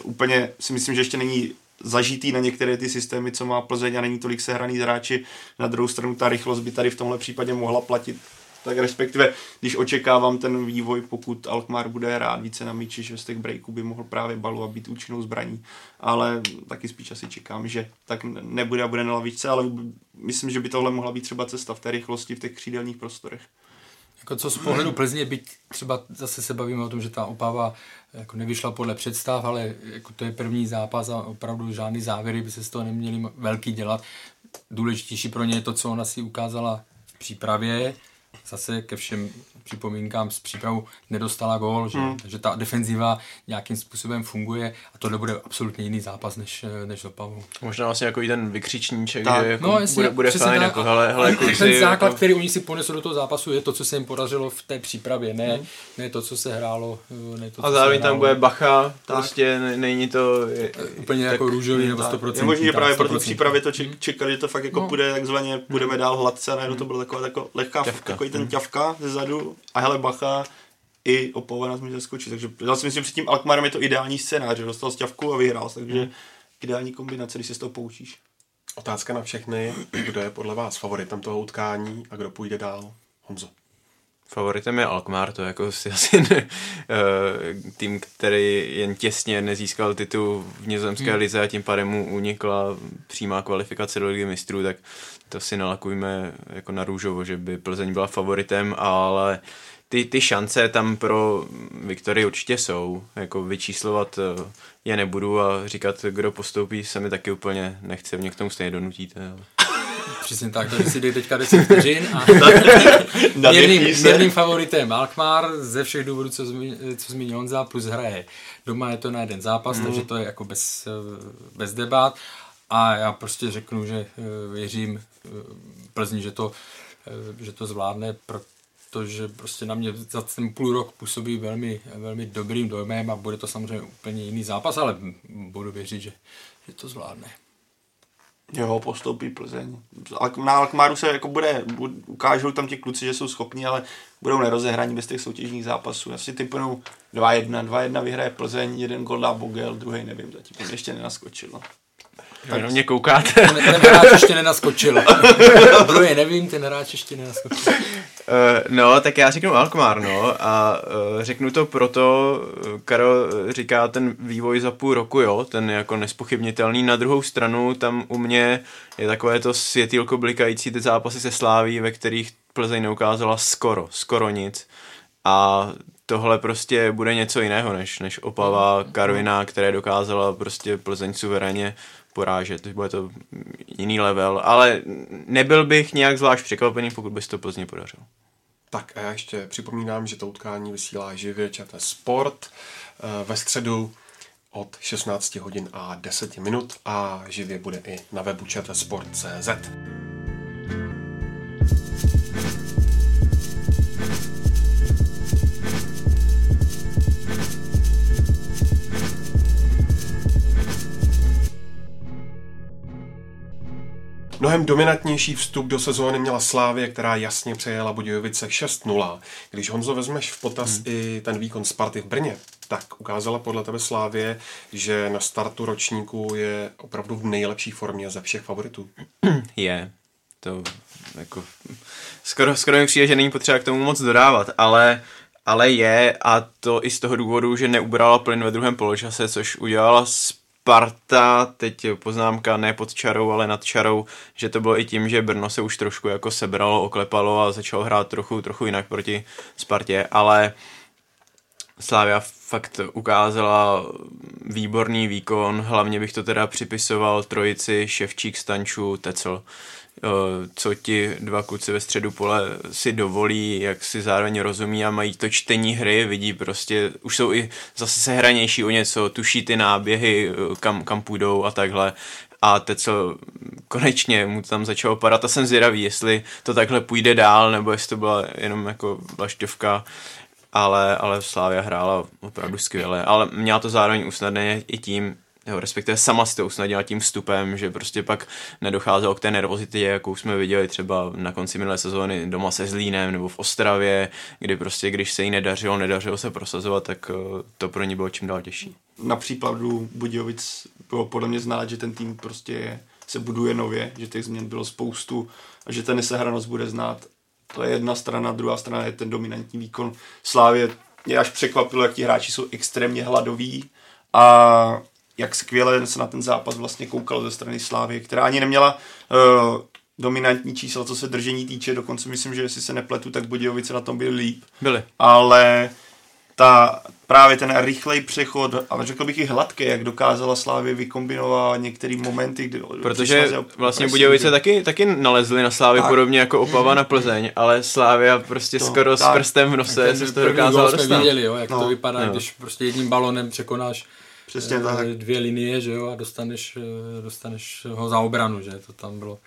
úplně si myslím, že ještě není zažitý na některé ty systémy, co má Plzeň a není tolik sehraný hráči. Na druhou stranu ta rychlost by tady v tomhle případě mohla platit tak respektive, když očekávám ten vývoj, pokud Alkmaar bude hrát více na míči, že z těch breaků by mohl právě balu a být účinnou zbraní, ale taky spíš asi čekám, že tak nebude a bude na lavičce, ale myslím, že by tohle mohla být třeba cesta v té rychlosti v těch křídelních prostorech. Jako co z pohledu Plzně, byť třeba zase se bavíme o tom, že ta Opava jako nevyšla podle představ, ale jako to je první zápas a opravdu žádný závěry by se z toho neměli velký dělat. Důležitější pro ně je to, co ona si ukázala v přípravě, zase ke všem připomínkám s přípravou nedostala gól, že, hmm. že ta defenziva nějakým způsobem funguje a to nebude absolutně jiný zápas než, než do Pavu. Možná vlastně jako i ten vykřičníček, tak. že jako no, jasně, bude, bude fajn, jako, hele, hele, kluci, Ten základ, jako... který oni si ponesou do toho zápasu, je to, co se jim podařilo v té přípravě, ne, hmm. ne to, co se hrálo. Ne to, a zároveň tam bude bacha, tak. prostě není to... Je, Úplně tak, jako růžový nebo 100%. Je možný, že právě pro tu přípravě to čekali, že to fakt jako no. půjde takzvaně, budeme dál hladce a najednou to bylo taková, taková lehká, takový ten ťavka ze zadu a hele bacha, i Opava nás může zaskočit. Takže já si myslím, že před tím Alkmaarem je to ideální scénář, že dostal stěvku a vyhrál, takže hmm. ideální kombinace, když se z toho poučíš. Otázka na všechny, kdo je podle vás favoritem toho utkání a kdo půjde dál? Honzo. Favoritem je Alkmaar, to je jako si (laughs) asi ne, uh, tým, který jen těsně nezískal titul v nizozemské hmm. lize a tím pádem mu unikla přímá kvalifikace do ligy mistrů, tak to si nalakujeme jako na růžovo, že by Plzeň byla favoritem, ale ty, ty šance tam pro Viktory určitě jsou. Jako vyčíslovat eh, je nebudu a říkat, kdo postoupí, se mi taky úplně nechce. Mě k tomu stejně donutíte. Ale... Přesně tak, takže si dej teďka 10 vteřin a (laughs) měrným, měrným favoritem Alkmaar ze všech důvodů, co, zmi, co zmínil Honza, plus hraje doma je to na jeden zápas, mm. takže to je jako bez, eh, bez debat a já prostě řeknu, že eh, věřím Plzni, že to, že to zvládne, protože prostě na mě za ten půl rok působí velmi, velmi dobrým dojmem a bude to samozřejmě úplně jiný zápas, ale budu věřit, že, že to zvládne. Jo, postoupí Plzeň. Na Alkmaru se jako bude, ukážou tam ti kluci, že jsou schopní, ale budou nerozehraní bez těch soutěžních zápasů. Asi typnou 2-1, 2-1 vyhraje Plzeň, jeden gol dá Bogel, druhý nevím, zatím ještě nenaskočil. No. Tak jenom mě koukáte. Ten, ten hráč ještě nenaskočil. (laughs) Je, nevím, ten hráč ještě nenaskočil. Uh, no, tak já řeknu Alkmaar, no, a uh, řeknu to proto, Karol říká ten vývoj za půl roku, jo, ten je jako nespochybnitelný. Na druhou stranu tam u mě je takové to světýlko blikající ty zápasy se Sláví, ve kterých Plzeň neukázala skoro, skoro nic. A tohle prostě bude něco jiného než, než Opava, Karvina, které dokázala prostě Plzeň suverénně porážet, bude to jiný level, ale nebyl bych nějak zvlášť překvapený, pokud by se to Plzně podařilo. Tak a já ještě připomínám, že to utkání vysílá živě ČT Sport eh, ve středu od 16 hodin a 10 minut a živě bude i na webu čtsport.cz. Mnohem dominantnější vstup do sezóny měla Slávě, která jasně přejela Budějovice 6-0. Když Honzo vezmeš v potaz hmm. i ten výkon Sparty v Brně, tak ukázala podle tebe Slávě, že na startu ročníku je opravdu v nejlepší formě ze všech favoritů. (clears throat) Je. To jako skoro, skoro mi přijde, že není potřeba k tomu moc dodávat, ale ale je a to i z toho důvodu, že neubrala plyn ve druhém poločase, což udělala Sparta, teď poznámka ne pod čarou, ale nad čarou, že to bylo i tím, že Brno se už trošku jako sebralo, oklepalo a začalo hrát trochu, trochu jinak proti Spartě, ale Slávia fakt ukázala výborný výkon, hlavně bych to teda připisoval trojici Ševčík, Stanču, Tecel. Co ti dva kluci ve středu pole si dovolí, jak si zároveň rozumí a mají to čtení hry, vidí prostě, už jsou i zase sehranější o něco, tuší ty náběhy, kam, kam půjdou a takhle. A teď co konečně mu tam začalo padat a jsem zvědavý, jestli to takhle půjde dál, nebo jestli to byla jenom jako vlašťovka ale, ale Slávia hrála opravdu skvěle, ale měla to zároveň usnadněné i tím, jo, respektive sama si to usnadnila tím vstupem, že prostě pak nedocházelo k té nervozitě, jakou jsme viděli třeba na konci minulé sezóny doma se Zlínem nebo v Ostravě, kdy prostě když se jí nedařilo, nedařilo se prosazovat, tak eh, to pro ní bylo čím dál těžší. Na případu Budějovic bylo podle mě znát, že ten tým prostě se buduje nově, že těch změn bylo spoustu a že ta nesehranost bude znát To je jedna strana, druhá strana je ten dominantní výkon Slávě. Mě až překvapilo, jak ti hráči jsou extrémně hladoví a jak skvěle se na ten zápas vlastně koukalo ze strany Slávy, která ani neměla uh, dominantní čísla, co se držení týče, dokonce myslím, že jestli se nepletu, tak Budějovice na tom byli líp. Byli. Ale ta, právě ten rychlej přechod, ale řekl bych i hladký, jak dokázala Slávě vykombinovat některé momenty, kdy Protože vlastně Budějovice taky, taky nalezli na Slávě tak. podobně jako Opava na Plzeň, ale Slávia prostě to, skoro tak. s prstem v nose se to dokázala dostat. viděli, jo, jak no. to vypadá, no. když prostě jedním balonem překonáš Přesně tak. dvě linie, že jo, a dostaneš, eh, dostaneš ho za obranu, že to tam bylo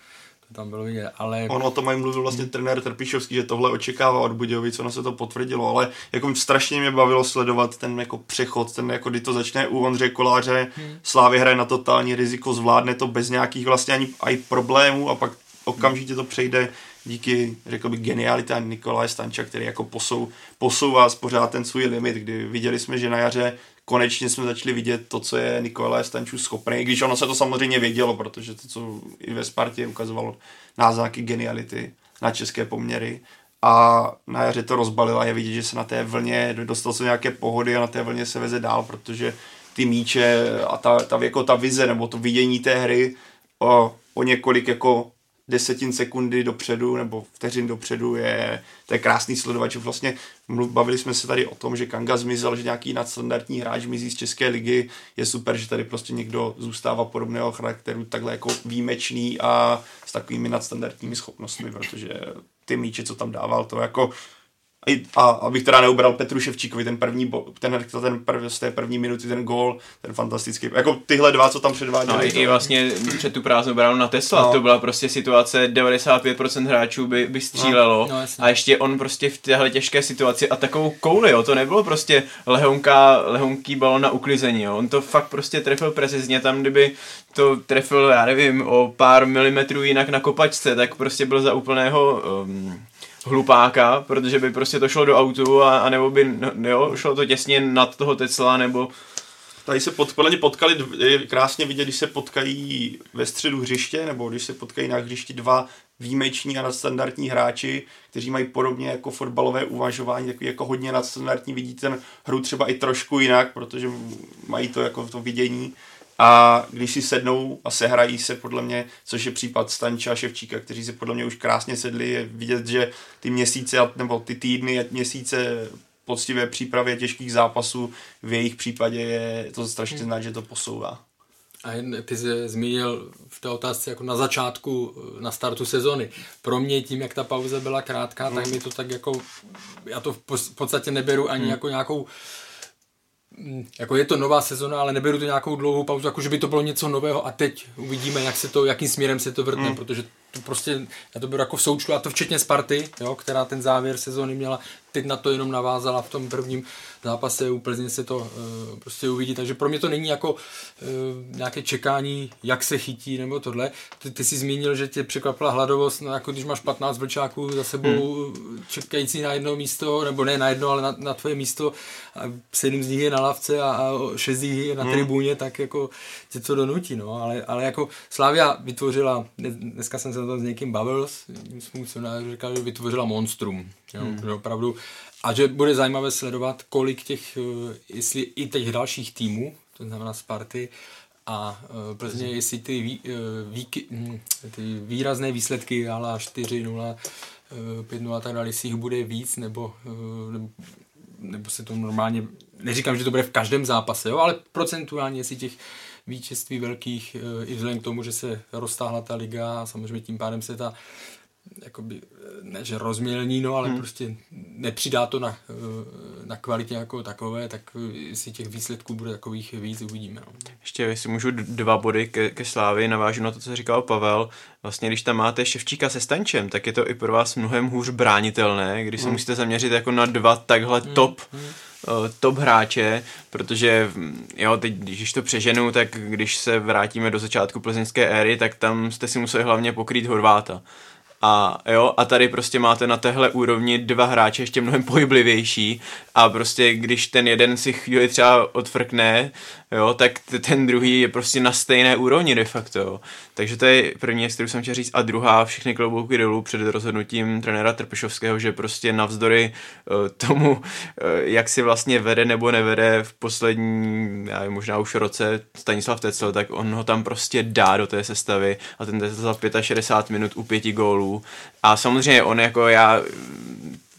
to tam bylo vidět, ale... On o tom mají mluvil vlastně trenér Trpišovský, že tohle očekává od Budějovic, ono se to potvrdilo, ale jako strašně mě bavilo sledovat ten jako přechod, ten jako kdy to začne u Ondřeje Koláře, hmm. Slávy hraje na totální riziko, zvládne to bez nějakých vlastně ani, ani problémů a pak okamžitě to přejde díky, řekl bych, genialitě Nikolaje Stanča, který jako posou, posouvá pořád ten svůj limit, kdy viděli jsme, že na jaře konečně jsme začali vidět to, co je Nikolaj Stančů schopný, když ono se to samozřejmě vědělo, protože to, co i ve Spartě ukazovalo náznaky geniality na české poměry. A na jaře to rozbalila je vidět, že se na té vlně dostal se nějaké pohody a na té vlně se veze dál, protože ty míče a ta, ta, jako ta vize nebo to vidění té hry o, o několik jako desetin sekundy dopředu nebo vteřin dopředu je, to je krásný sledovat, že vlastně bavili jsme se tady o tom, že Kanga zmizel, že nějaký nadstandardní hráč mizí z České ligy, je super, že tady prostě někdo zůstává podobného charakteru, takhle jako výjimečný a s takovými nadstandardními schopnostmi, protože ty míče, co tam dával, to jako a abych teda neubral Petru Ševčíkovi ten první, bo, ten, ten prv, z té první minuty ten gól, ten fantastický, jako tyhle dva, co tam předváděli. No, i, i vlastně před tu prázdnou bránu na Tesla, no. to byla prostě situace, 95% hráčů by, by střílelo no, no, a ještě on prostě v téhle těžké situaci a takovou kouli, jo, to nebylo prostě lehonká, lehonký balon na uklizení, jo, on to fakt prostě trefil precizně tam, kdyby to trefil, já nevím, o pár milimetrů jinak na kopačce, tak prostě byl za úplného um, hlupáka, protože by prostě to šlo do autu a, a nebo by, no, jo, šlo to těsně nad toho Tesla, nebo Tady se pod, podle mě potkali, je krásně vidět, když se potkají ve středu hřiště, nebo když se potkají na hřišti dva výjimeční a nadstandardní hráči, kteří mají podobně jako fotbalové uvažování, takový jako hodně nadstandardní, vidí ten hru třeba i trošku jinak, protože mají to jako to vidění a když si sednou a sehrají se podle mě, což je případ Stanča a Ševčíka, kteří se podle mě už krásně sedli, je vidět, že ty měsíce nebo ty týdny, měsíce poctivé přípravě těžkých zápasů v jejich případě je to strašně hmm. znát, že to posouvá. A ty jsi zmínil v té otázce jako na začátku, na startu sezony. Pro mě tím, jak ta pauza byla krátká, hmm. tak mi to tak jako, já to v podstatě neberu ani hmm. jako nějakou Mm, jako je to nová sezona, ale neberu to nějakou dlouhou pauzu, jako že by to bylo něco nového a teď uvidíme, jak se to, jakým směrem se to vrtne, mm. protože to prostě, já to beru jako v součtu, a to včetně Sparty, jo, která ten závěr sezóny měla, teď na to jenom navázala v tom prvním zápase, u Plzně se to uh, prostě uvidí, takže pro mě to není jako uh, nějaké čekání, jak se chytí nebo tohle. Ty, ty jsi zmínil, že tě překvapila hladovost, no jako když máš 15 vlčáků za sebou hmm. čekající na jedno místo, nebo ne na jedno, ale na, na tvoje místo, a sedm z nich je na lavce a, a šest z nich je na hmm. tribuně, tak jako tě to donutí, no, ale, ale jako Slavia vytvořila, dneska jsem se to s někým bavil, jsem říkal, že vytvořila monstrum, jo, hmm. že opravdu a že bude zajímavé sledovat, kolik těch, eh, jestli i těch dalších týmů, to znamená Sparty a uh, Plzně, hmm. jestli ty, vý, uh, výky, hm, ty výrazné výsledky, ale 4-0, 5-0 a tak dále, jestli jich bude víc, nebo, nebo, nebo se to normálně, neříkám, že to bude v každém zápase, jo, ale procentuálně, jestli těch vítězství velkých, i vzhledem k tomu, že se roztáhla ta liga a samozřejmě tím pádem se ta jakoby, ne že rozmělní, no, ale hmm. prostě nepřidá to na, na kvalitě jako takové, tak si těch výsledků bude takových víc, uvidíme. No. Ještě, jestli můžu dva body ke, ke Slávy, navážu na to, co říkal Pavel. Vlastně, když tam máte Ševčíka se Stančem, tak je to i pro vás mnohem hůř bránitelné, když se hmm. musíte zaměřit jako na dva takhle hmm. top hmm top hráče, protože jo, teď když to přeženu, tak když se vrátíme do začátku plzeňské éry, tak tam jste si museli hlavně pokrýt Horváta A jo, a tady prostě máte na téhle úrovni dva hráče ještě mnohem pohyblivější a prostě když ten jeden si chvíli třeba odfrkne, jo, tak ten druhý je prostě na stejné úrovni de facto, jo. Takže to je první věc, kterou jsem chtěl říct. A druhá, všechny klobouky dolů před rozhodnutím trenéra Trpešovského, že prostě navzdory uh, tomu, uh, jak si vlastně vede nebo nevede v poslední, já nevím, možná už roce Stanislav Tecel, tak on ho tam prostě dá do té sestavy a ten Tecel za 65 minut u pěti gólů. A samozřejmě on jako já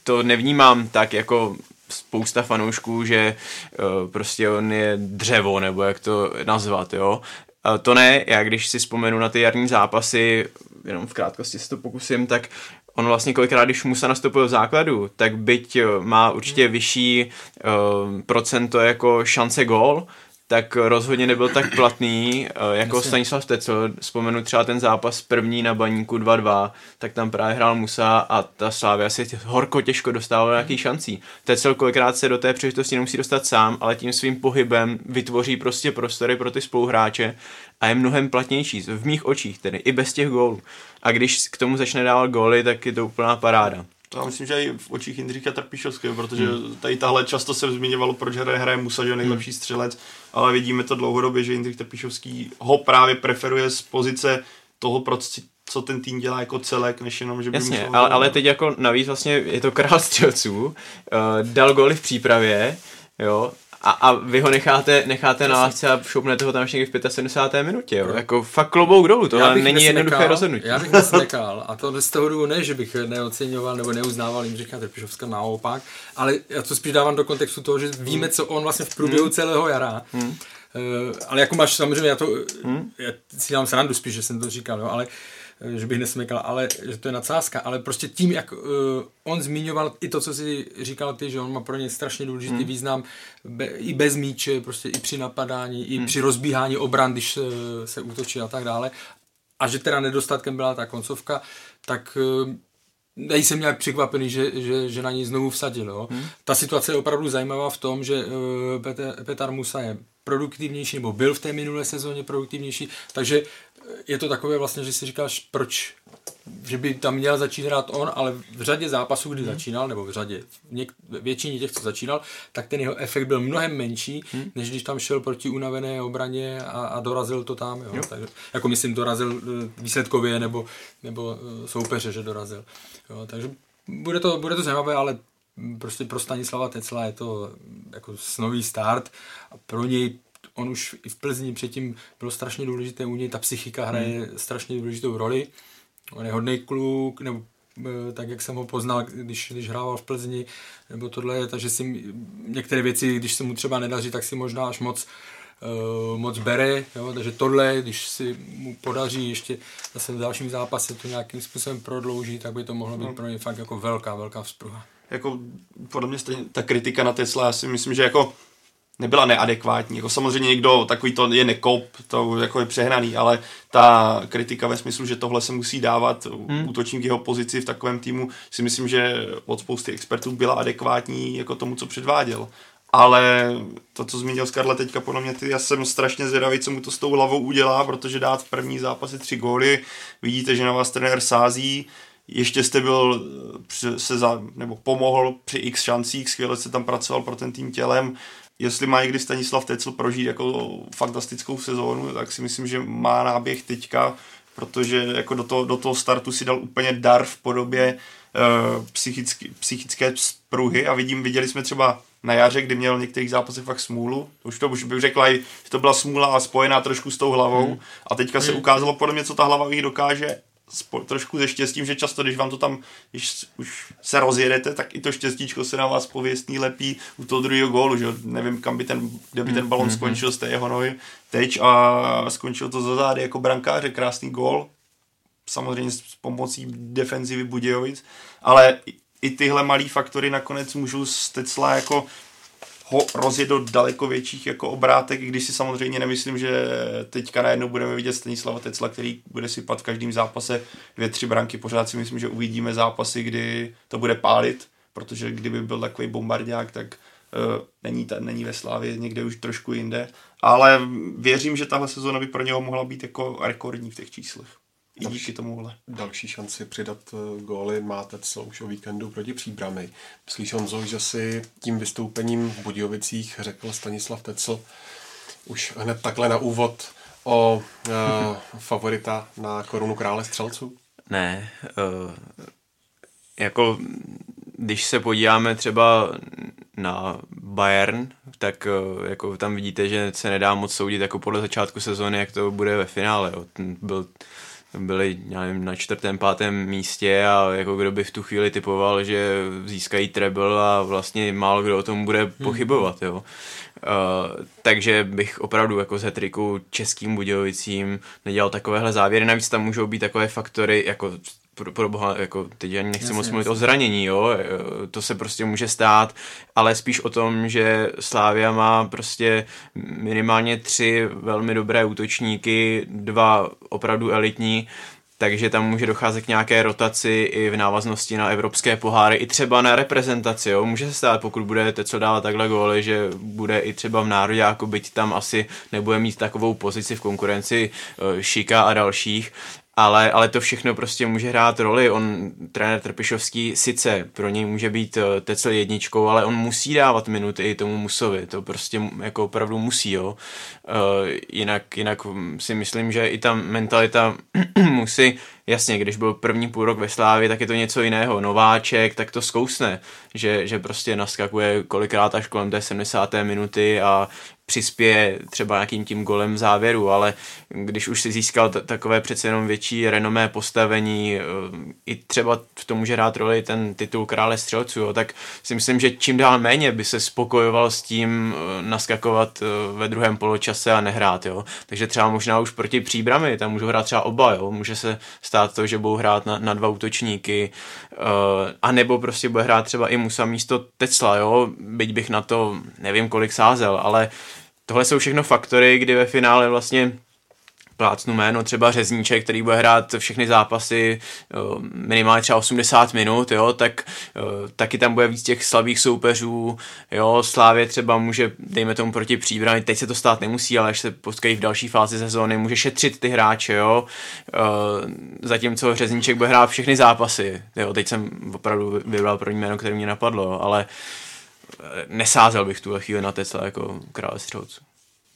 to nevnímám tak jako spousta fanoušků, že uh, prostě on je dřevo, nebo jak to nazvat, jo. Uh, to ne, já když si vzpomenu na ty jarní zápasy, jenom v krátkosti se to pokusím, tak on vlastně kolikrát, když Musa nastoupil v základu, tak byť má určitě vyšší uh, procento jako šance gól, tak rozhodně nebyl tak platný uh, jako Myslím. Stanislav Tecel. Vzpomenu třeba ten zápas první na baníku 2-2, tak tam právě hrál Musa a ta Slávia si horko těžko dostávala nějaký šancí. Tecel kolikrát se do té příležitosti nemusí dostat sám, ale tím svým pohybem vytvoří prostě prostory pro ty spoluhráče a je mnohem platnější, v mých očích tedy, i bez těch gólů. A když k tomu začne dávat góly, tak je to úplná paráda. To já myslím, že i v očích Jindřicha Trpišovského, protože hmm. tady tahle často se zmiňovalo, proč hraje, hraje Musa, že je nejlepší hmm. střelec, ale vidíme to dlouhodobě, že Jindřich Trpišovský ho právě preferuje z pozice toho, co ten tým dělá jako celek, než jenom, že by Jasně, ale, ale teď jako navíc vlastně je to král střelců, uh, dal goly v přípravě, jo, a, a vy ho necháte, necháte na lásce a šoupnete ho tam ještě někdy v 75. minutě, jo. Jako fakt klobouk dolů, to není nesmekal, jednoduché rozhodnutí. Já bych nesmekal a to z toho důvodu ne, že bych neoceňoval nebo neuznával Jindřicha Trpišovska naopak, ale já to spíš dávám do kontextu toho, že víme, co on vlastně v průběhu hmm. celého jara hmm. Uh, ale jako máš samozřejmě, já to, hmm. já si dělám srandu spíš, že jsem to říkal, jo, ale uh, že bych nesmekal, ale že to je nadsázka, ale prostě tím, jak uh, on zmiňoval i to, co si říkal ty, že on má pro ně strašně důležitý hmm. význam be, i bez míče, prostě i při napadání, i hmm. při rozbíhání obran, když se, se útočí a tak dále. A že teda nedostatkem byla ta koncovka, tak uh, nejsem nějak překvapený, že, že, že na ní znovu vsadil. Jo. Hmm. Ta situace je opravdu zajímavá v tom, že uh, Petr, Petar Musa je produktivnější, nebo byl v té minulé sezóně produktivnější, takže je to takové vlastně, že si říkáš, proč, že by tam měl začít hrát on, ale v řadě zápasů, kdy hmm. začínal, nebo v řadě, něk, většině těch, co začínal, tak ten jeho efekt byl mnohem menší, hmm. než když tam šel proti unavené obraně a, a dorazil to tam. Jo. Jo. Takže, jako myslím, dorazil eh, výsledkově nebo, nebo eh, soupeře, že dorazil. Jo. Takže bude to, bude to zajímavé, ale prostě pro Stanislava Tecla je to jako snový start a pro něj on už i v Plzni předtím bylo strašně důležité u něj, ta psychika hraje hmm. strašně důležitou roli. On je hodný kluk, nebo e, tak, jak jsem ho poznal, když, když hrával v Plzni, nebo tohle, takže si některé věci, když se mu třeba nedaří, tak si možná až moc uh, moc bere, jo? takže tohle, když si mu podaří ještě zase v dalším zápase to nějakým způsobem prodlouží, tak by to mohlo být no. pro něj fakt jako velká, velká vzpruha. Jako podle mě stejně, ta kritika na Tesla, já si myslím, že jako nebyla neadekvátní. Jako samozřejmě někdo takový to je nekop, to jako je přehnaný, ale ta kritika ve smyslu, že tohle se musí dávat hmm. útočník jeho pozici v takovém týmu, si myslím, že od spousty expertů byla adekvátní jako tomu, co předváděl. Ale to, co zmínil Skarle teďka, podle mě, ty, já jsem strašně zvědavý, co mu to s tou hlavou udělá, protože dát v první zápase tři góly, vidíte, že na vás trenér sází, ještě jste byl, se za, nebo pomohl při x šancích, skvěle se tam pracoval pro ten tým tělem, jestli má někdy Stanislav Tecl prožít jako fantastickou sezónu, tak si myslím, že má náběh teďka, protože jako do, toho, do toho startu si dal úplně dar v podobě uh, psychicky, psychické spruhy a vidím, viděli jsme třeba na jaře, kdy měl některých zápasech fakt smůlu. Už to už bych řekla, že to byla smůla a spojená trošku s tou hlavou. Hmm. A teďka se hmm. ukázalo podle mě, co ta hlava jich dokáže spo, trošku ze štěstím, že často, když vám to tam, když už se rozjedete, tak i to štěstíčko se na vás pověstný lepí u toho druhého gólu, že nevím, kam by ten, kde by ten balon mm-hmm. skončil z té jeho nohy teď a skončil to za zády jako brankáře, krásný gól, samozřejmě s pomocí defenzivy Budějovic, ale i tyhle malý faktory nakonec můžou z Tecla jako ho rozjet do daleko větších jako obrátek, když si samozřejmě nemyslím, že teďka najednou budeme vidět Stanislava Tecla, který bude sypat v každém zápase dvě, tři branky. Pořád si myslím, že uvidíme zápasy, kdy to bude pálit, protože kdyby byl takový bombardák, tak uh, není, ta, není ve Slávě někde už trošku jinde. Ale věřím, že tahle sezóna by pro něho mohla být jako rekordní v těch číslech. I díky tomuhle. Další šanci přidat eh, góly máte celou už o víkendu proti Příbrami. Myslíš, Honzo, že si tím vystoupením v Budějovicích řekl Stanislav Tecl už hned takhle na úvod o uh, (laughs) favorita na korunu krále střelců? Ne, uh, jako když se podíváme třeba na Bayern, tak jako tam vidíte, že se nedá moc soudit jako podle začátku sezóny, jak to bude ve finále. Jo. Ten byl, byli nevím, na čtvrtém, pátém místě a jako kdo by v tu chvíli typoval, že získají treble a vlastně málo kdo o tom bude hmm. pochybovat. Jo. Uh, takže bych opravdu jako z hetriku českým Budějovicím nedělal takovéhle závěry. Navíc tam můžou být takové faktory, jako pro, pro boha, jako teď ani nechci jasně, moc mluvit jasně. o zranění, jo, e, to se prostě může stát, ale spíš o tom, že Slávia má prostě minimálně tři velmi dobré útočníky, dva opravdu elitní, takže tam může docházet k nějaké rotaci i v návaznosti na evropské poháry, i třeba na reprezentaci, jo. Může se stát, pokud bude co dávat takhle góly, že bude i třeba v národě, jako byť tam asi nebude mít takovou pozici v konkurenci e, Šika a dalších, ale, ale to všechno prostě může hrát roli. On, trenér Trpišovský, sice pro něj může být eh, Tecel jedničkou, ale on musí dávat minuty i tomu Musovi, to prostě jako opravdu musí, jo. Uh, jinak, jinak si myslím, že i ta mentalita (clears throat) musí, jasně, když byl první půl rok ve Slávě, tak je to něco jiného. Nováček, tak to zkousne, že, že prostě naskakuje kolikrát až kolem té 70. minuty a přispěje třeba nějakým tím golem v závěru, ale když už si získal t- takové přece jenom větší renomé postavení, eh, i třeba v tom může hrát roli ten titul krále střelců, jo, tak si myslím, že čím dál méně by se spokojoval s tím eh, naskakovat eh, ve druhém poločase a nehrát, jo. Takže třeba možná už proti příbrami, tam můžou hrát třeba oba, jo. Může se stát to, že budou hrát na, na dva útočníky, a nebo prostě bude hrát třeba i Musa místo Tecla, jo. Byť bych na to nevím, kolik sázel, ale tohle jsou všechno faktory, kdy ve finále vlastně plácnu jméno třeba Řezníček, který bude hrát všechny zápasy minimálně třeba 80 minut, jo, tak taky tam bude víc těch slabých soupeřů, jo, Slávě třeba může, dejme tomu proti příbrami, teď se to stát nemusí, ale až se potkají v další fázi sezóny, může šetřit ty hráče, jo, zatímco Řezníček bude hrát všechny zápasy, jo, teď jsem opravdu vybral první jméno, které mě napadlo, ale nesázel bych tuhle chvíli na Tesla jako krále střelců.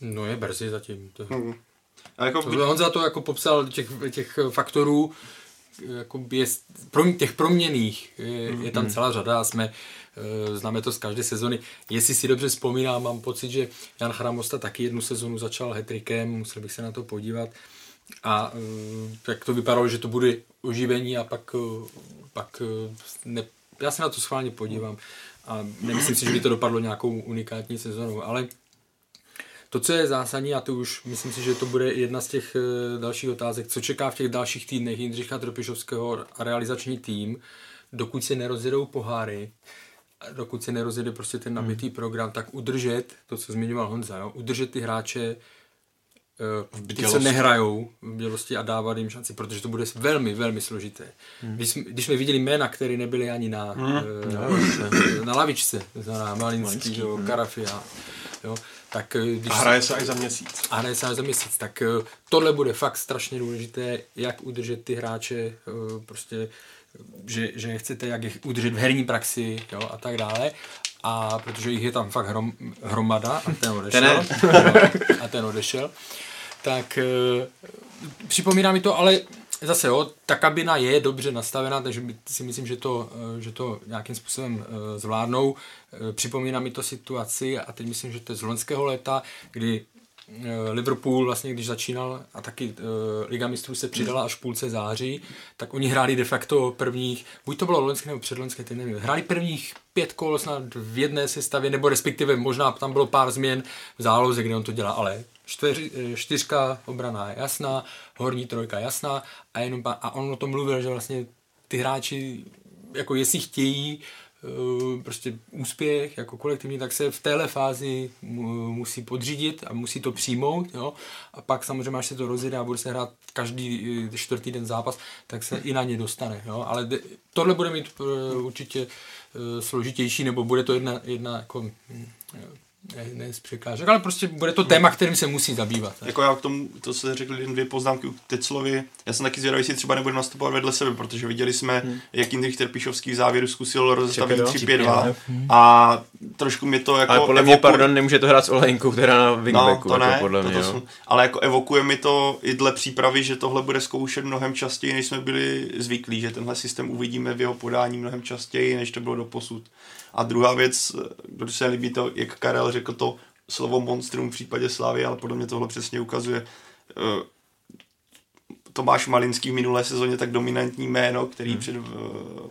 No je brzy zatím. To... Hmm. A jako by... On za to jako popsal těch, těch faktorů, jako je, těch proměných je, hmm. je tam celá řada a jsme eh, známe to z každé sezony. Jestli si dobře vzpomínám, mám pocit, že Jan Chramosta taky jednu sezonu začal hetrikem, musel bych se na to podívat. A eh, tak to vypadalo, že to bude oživení a pak, eh, pak ne, já se na to schválně podívám a nemyslím si, že by to dopadlo nějakou unikátní sezónou, ale to, co je zásadní, a to už myslím si, že to bude jedna z těch eh, dalších otázek, co čeká v těch dalších týdnech Jindřicha Tropišovského a realizační tým, dokud se nerozjedou poháry, dokud se nerozjede prostě ten nabitý program, tak udržet, to, co zmiňoval Honza, jo, udržet ty hráče ty, co nehrajou v a dávat jim šanci, protože to bude velmi, velmi složité. Hmm. Když, jsme, když jsme viděli jména, které nebyly ani na, hmm. uh, na lavičce, znamená Malinský, jo, hmm. Karafia, jo, tak když a hraje se až za měsíc. A hraje se až za měsíc, tak uh, tohle bude fakt strašně důležité, jak udržet ty hráče, uh, prostě, že, že chcete, jak je udržet v herní praxi, jo, a tak dále a protože jich je tam fakt hrom, hromada a ten odešel. Ten (laughs) a ten odešel. Tak e, připomíná mi to, ale zase jo, ta kabina je dobře nastavená, takže si myslím, že to, e, že to nějakým způsobem e, zvládnou. Připomíná mi to situaci a teď myslím, že to je z loňského léta, kdy Eh, Liverpool vlastně, když začínal a taky uh, Liga mistrů se přidala až v půlce září, tak oni hráli de facto prvních, buď to bylo loňské nebo předloňské, teď nevím, hráli prvních pět kol snad v jedné sestavě, nebo respektive možná tam bylo pár změn v záloze, kde on to dělá, ale čtyř, eh, čtyřka obrana je jasná, horní trojka jasná a, jenom, a on o tom mluvil, že vlastně ty hráči, jako jestli chtějí Eh, prostě úspěch jako kolektivní, tak se v téhle fázi musí podřídit a musí to přijmout, jo? a pak samozřejmě, až se to rozjede a bude se hrát každý eh, čtvrtý den zápas, tak se i na ně dostane, jo? ale tohle bude mít eh, určitě složitější, nebo bude to jedna, jedna jako hm, ne, ne z překážek, ale prostě bude to téma, kterým se musí zabývat. Jako já k tomu, to se řekl jen dvě poznámky u Teclovi. Já jsem taky zvědavý, jestli třeba nebudeme nastupovat vedle sebe, protože viděli jsme, hmm. jak Jindřich Trpišovský v závěru zkusil rozestavit 3-5-2 a trošku mě to jako Ale podle mě, pardon, nemůže to hrát s Olejnkou, která na wingbacku, no, to jako ne, podle to mě, to ale jako evokuje mi to i dle přípravy, že tohle bude zkoušet mnohem častěji, než jsme byli zvyklí, že tenhle systém uvidíme v jeho podání mnohem častěji, než to bylo do posud. A druhá věc, kdo se líbí to, jak Karel řekl to slovo monstrum v případě Slávy, ale podle mě tohle přesně ukazuje. eh, Tomáš Malinský v minulé sezóně tak dominantní jméno, který hmm. před, eh,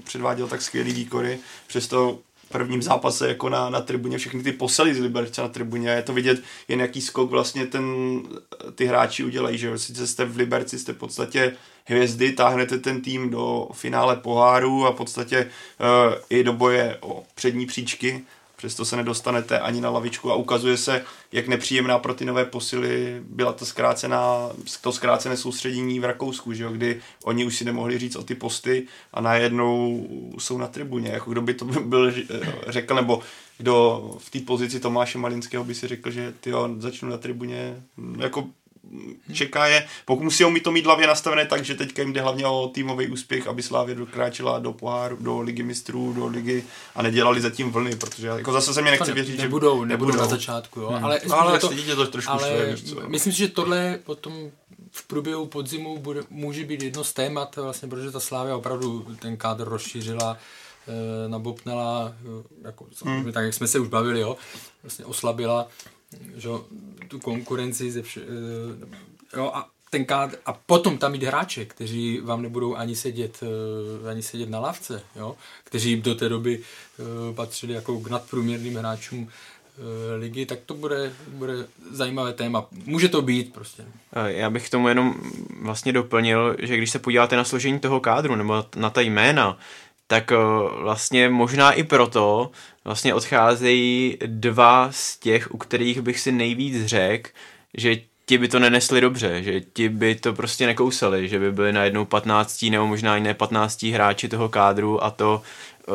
předváděl tak skvělý výkony, přesto prvním zápase jako na, na tribuně všechny ty posely z Liberce na tribuně je to vidět jen jaký skok vlastně ten, ty hráči udělají, že sice jste v Liberci, jste v podstatě hvězdy, táhnete ten tým do finále poháru a v podstatě uh, i do boje o přední příčky, přesto se nedostanete ani na lavičku a ukazuje se, jak nepříjemná pro ty nové posily byla ta zkrácená, to zkrácené soustředění v Rakousku, že jo, kdy oni už si nemohli říct o ty posty a najednou jsou na tribuně, jako kdo by to (laughs) byl eh, řekl, nebo kdo v té pozici Tomáše Malinského by si řekl, že ty začnu na tribuně, jako čeká je, pokud musí mít to mít hlavě nastavené tak, že teďka jim jde hlavně o týmový úspěch, aby Slávě dokráčela do poháru, do ligy mistrů, do ligy a nedělali zatím vlny, protože jako zase se mě nechce To ne- věřit, že nebudou, nebudou na začátku, jo. Ale, No, ale to, to trošku ale víš co, jo. myslím si, že tohle potom v průběhu podzimu bude, může být jedno z témat, vlastně, protože ta Slávia opravdu ten kádr rozšířila, eh, nabopnala, eh, jako, hmm. tak jak jsme se už bavili, jo, vlastně oslabila že, tu konkurenci ze vše, eh, jo, a ten kádr, a potom tam mít hráče, kteří vám nebudou ani sedět, eh, ani sedět na lavce, jo? kteří do té doby eh, patřili jako k nadprůměrným hráčům ligy, tak to bude, bude zajímavé téma. Může to být prostě. Já bych k tomu jenom vlastně doplnil, že když se podíváte na složení toho kádru nebo na ta jména, tak eh, vlastně možná i proto vlastně odcházejí dva z těch, u kterých bych si nejvíc řekl, že ti by to nenesli dobře, že ti by to prostě nekousali, že by byli najednou 15 nebo možná i ne 15 hráči toho kádru a to eh,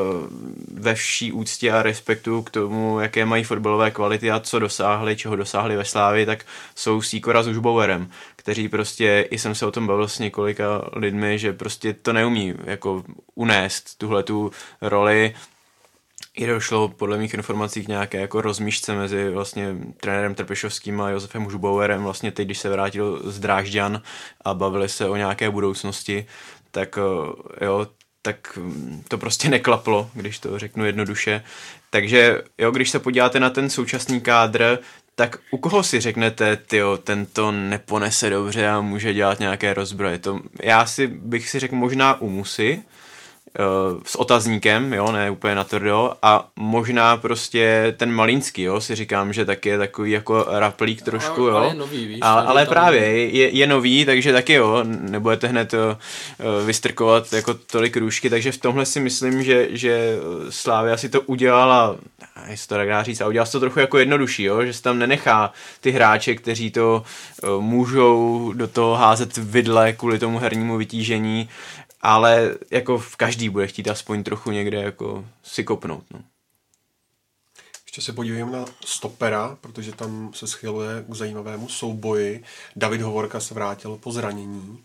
ve vší úctě a respektu k tomu, jaké mají fotbalové kvality a co dosáhli, čeho dosáhli ve Slávi, tak jsou Sýkora s Užbauerem, kteří prostě, i jsem se o tom bavil s několika lidmi, že prostě to neumí jako unést tuhle tu roli, i došlo podle mých informací k nějaké jako rozmíšce mezi vlastně trenérem Trpešovským a Josefem Žubauerem vlastně teď, když se vrátil z Drážďan a bavili se o nějaké budoucnosti, tak eh, jo, tak mm, to prostě neklaplo, když to řeknu jednoduše. Takže jo, když se podíváte na ten současný kádr, tak u koho si řeknete, tyjo, ten to neponese dobře a může dělat nějaké rozbroje? To, já si bych si řekl možná u Musy, uh, s otazníkem, jo, ne úplně na tvrdo, a možná prostě ten Malínský, jo, si říkám, že taky je takový jako raplík trošku, Ale- jo. ale je nový, víš, ale, právě, je, je nový, takže taky jo, nebudete hned uh, vystrkovat jako tolik růžky, takže v tomhle si myslím, že, že Slávia si to udělala, jestli to tak dá říct, a udělala si to trochu jako jednodušší, jo, že se tam nenechá ty hráče, kteří to uh, můžou do toho házet vidle kvůli tomu hernímu vytížení, ale jako v každý bude chtít aspoň trochu někde jako si kopnout. No. Ještě se podívejme na stopera, protože tam se schyluje k zajímavému souboji. David Hovorka se vrátil po zranění.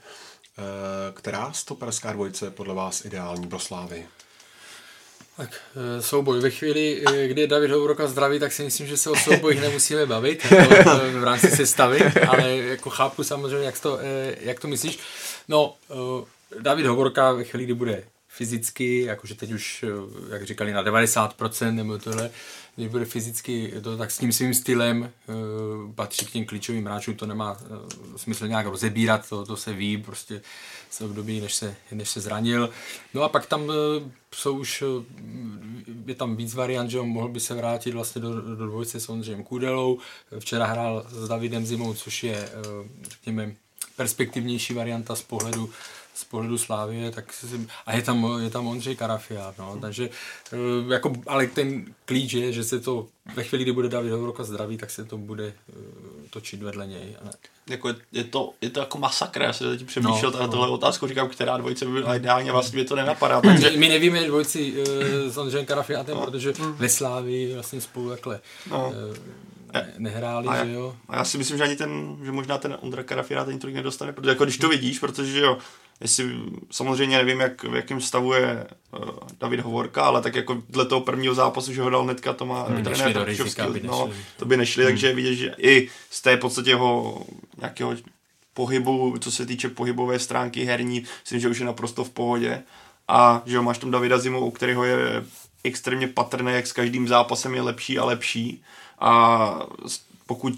Eh, Která stoperská dvojice je podle vás ideální pro Slávy? Tak eh, souboj. Ve chvíli, eh, kdy je David Houvroka zdravý, tak si myslím, že se o soubojích nemusíme bavit jako v rámci sestavy, ale jako chápu samozřejmě, jak to, eh, jak to myslíš. No, eh, David Hovorka ve chvíli, kdy bude fyzicky, jakože teď už, eh, jak říkali, na 90% nebo tohle, když bude fyzicky, to, tak s tím svým stylem eh, patří k těm klíčovým hráčům, to nemá eh, smysl nějak rozebírat, to, to se ví, prostě z období, než se, než se zranil. No a pak tam eh, jsou už, eh, je tam víc variant, že on mohl by se vrátit vlastně do, do dvojice s Ondřejem Kudelou. Včera hrál s Davidem Zimou, což je, eh, řekněme, perspektivnější varianta z pohledu, z pohledu Slávie, tak si, a je tam, je tam Ondřej Karafiát, no, takže, eh, jako, ale ten klíč je, že se to, ve chvíli, kdy bude David Hovorka zdravý, tak se to bude uh, točit vedle něj. Ne? Jako je, je, to, je to jako masakr, já jsem teď přemýšlel No, no, no. tohle otázku, říkám, která dvojice by byla ideálně, vlastně mi to nenapadá, My, protože my nevíme dvojici uh, s Ondřejem Karafiátem, no. protože ve Slávii vlastně spolu takhle No. ne, nehráli, A, že já, jo. a já si myslím, že ani ten, že možná ten Ondra Karafiát ani tolik nedostane, protože jako když to vidíš, protože že jo, jestli, samozřejmě nevím, jak, v jakém stavu je uh, David Hovorka, ale tak jako dle toho prvního zápasu, že ho dal hnedka, to má Hmm, trenér do Trpišovský, rizika, aby no, to by nešli, takže je vidět, že i z té podstatě jeho nějakého pohybu, co se týče pohybové stránky herní, myslím, že už je naprosto v pohodě. A že jo, máš tam Davida Zimu, u kterého je extrémně patrné, jak s každým zápasem je lepší a lepší. A pokud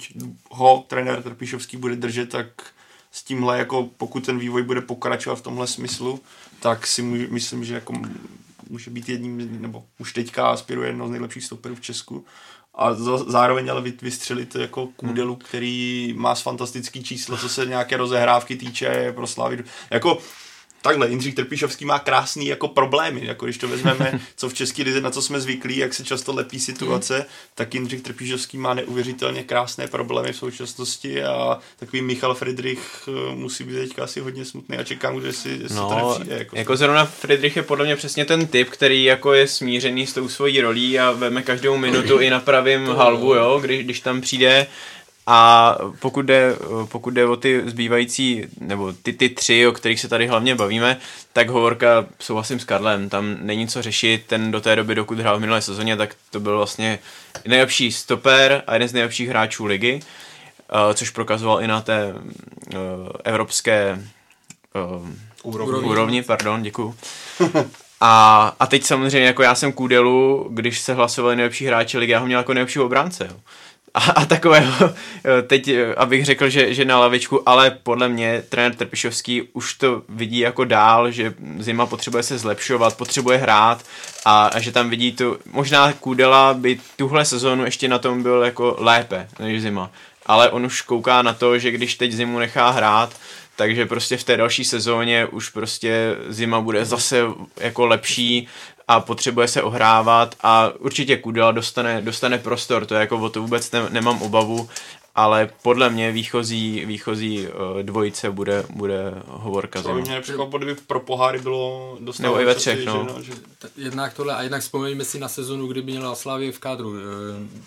ho trenér Trpišovský bude držet, tak s tímhle, jako pokud ten vývoj bude pokračovat v tomhle smyslu, tak si může, myslím, že jako může být jedním, nebo už teďka aspiruje jedno z nejlepších stoperů v Česku. A zároveň ale vy- vystřelit jako kůdelu, který má fantastický číslo, co se nějaké rozehrávky týče pro Slávy. Jako takhle, Jindřich Trpišovský má krásný jako problémy, jako když to vezmeme, (laughs) co v České lize, na co jsme zvyklí, jak se často lepí situace, tak Jindřich Trpišovský má neuvěřitelně krásné problémy v současnosti a takový Michal Friedrich eh, musí být teďka asi hodně smutný a čekám, že si, jestli to No, nepřijde. Jako, jako zrovna Friedrich je podle mě přesně ten typ, který jako je smířený s tou svojí rolí a veme každou minutu (clears throat) i na pravým halbu, jo, když, když tam přijde. A pokud jde, pokud jde o ty zbývající, nebo ty, ty tři, o kterých se tady hlavně bavíme, tak Hovorka souhlasím s Karlem, tam není co řešit, ten do té doby, dokud hrál v minulé sezóně, tak to byl vlastně nejlepší stoper a jeden z nejlepších hráčů ligy, eh, což prokazoval i na té eh, evropské eh, úrovni. úrovni, pardon, děkuju. A, a teď samozřejmě jako já jsem Kůdelu, když se hlasovali nejlepší hráči ligy, já ho měl jako nejlepšího obránce. Jo. A, a takového, teď eh, abych řekl, že, že na lavičku, ale podle mě trenér Trpišovský už to vidí jako dál, že Zima potřebuje se zlepšovat, potřebuje hrát a, a že tam vidí tu, možná Kůdela by tuhle sezónu ještě na tom byl jako lépe než Zima. Ale on už kouká na to, že když teď Zimu nechá hrát, takže prostě v té další sezóně už prostě zima bude zase jako lepší a potřebuje se ohrávat a určitě Kudela dostane, dostane prostor, to je jako o to vůbec ne, nemám obavu, ale podle mě výchozí, výchozí uh, dvojice bude, bude hovorka to by mě nepřekvapilo, kdyby pro poháry bylo dostat Nebo i ve třech, no. že, že, T- Jednak tohle a jednak vzpomeňme si na sezonu, kdy měla Slavě v kádru uh,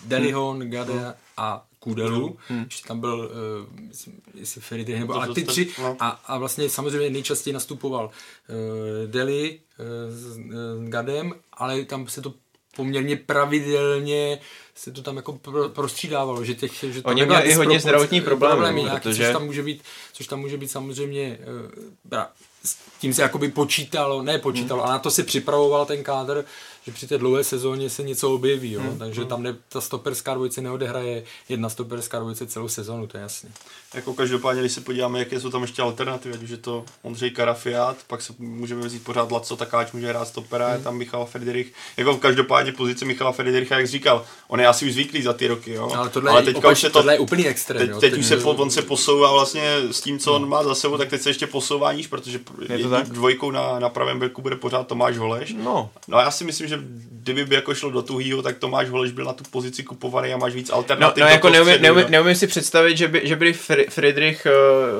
Delihon, Gade a Kudelu, hmm. ještě tam byl, uh, myslím, jestli Friedrich, nebo, ale ty tři, no. a, a vlastně samozřejmě nejčastěji nastupoval uh, Deli s uh, Gadem, ale tam se to poměrně pravidelně se to tam jako pro, prostřídávalo, že těch, že tam Oni měli i hodně zdravotní problémy, problémy nějaký, protože- což tam může být, což tam může být samozřejmě bra, s tím se jakoby počítalo, ne počítalo, ale na to se připravoval ten kádr, že při té dlouhé sezóně se něco objeví, jo? takže tam ne, ta stoperská dvojice neodehraje jedna stoperská dvojice celou sezónu, to je jasný. Jako každopádně, když se podíváme, jaké jsou tam ještě alternativy, ať už je to Ondřej Karafiát, pak se můžeme vzít pořád Laco Takáč, může hrát stopera, je tam Michal Friedrich. Jako v každopádně pozice Michala Friedricha, jak říkal, on je asi už zvyklý za ty roky, jo. Ale tohle, Ale je, teďka opač, už se to, tohle je úplný extrém. teď, jo? teď už se, po- on se posouvá vlastně s tím, co on má za sebou, tak teď se ještě posouvá níž, protože jedním tak? dvojkou na, na pravém beku bude pořád Tomáš Holeš. No, No a já si myslím, že kdyby by jako šlo do tuhýho, tak Tomáš Holeš byl na tu pozici kupovaný a máš víc no, alternativ. no do jako neumím, neumím, neumím si představit, že by, že by Friedrich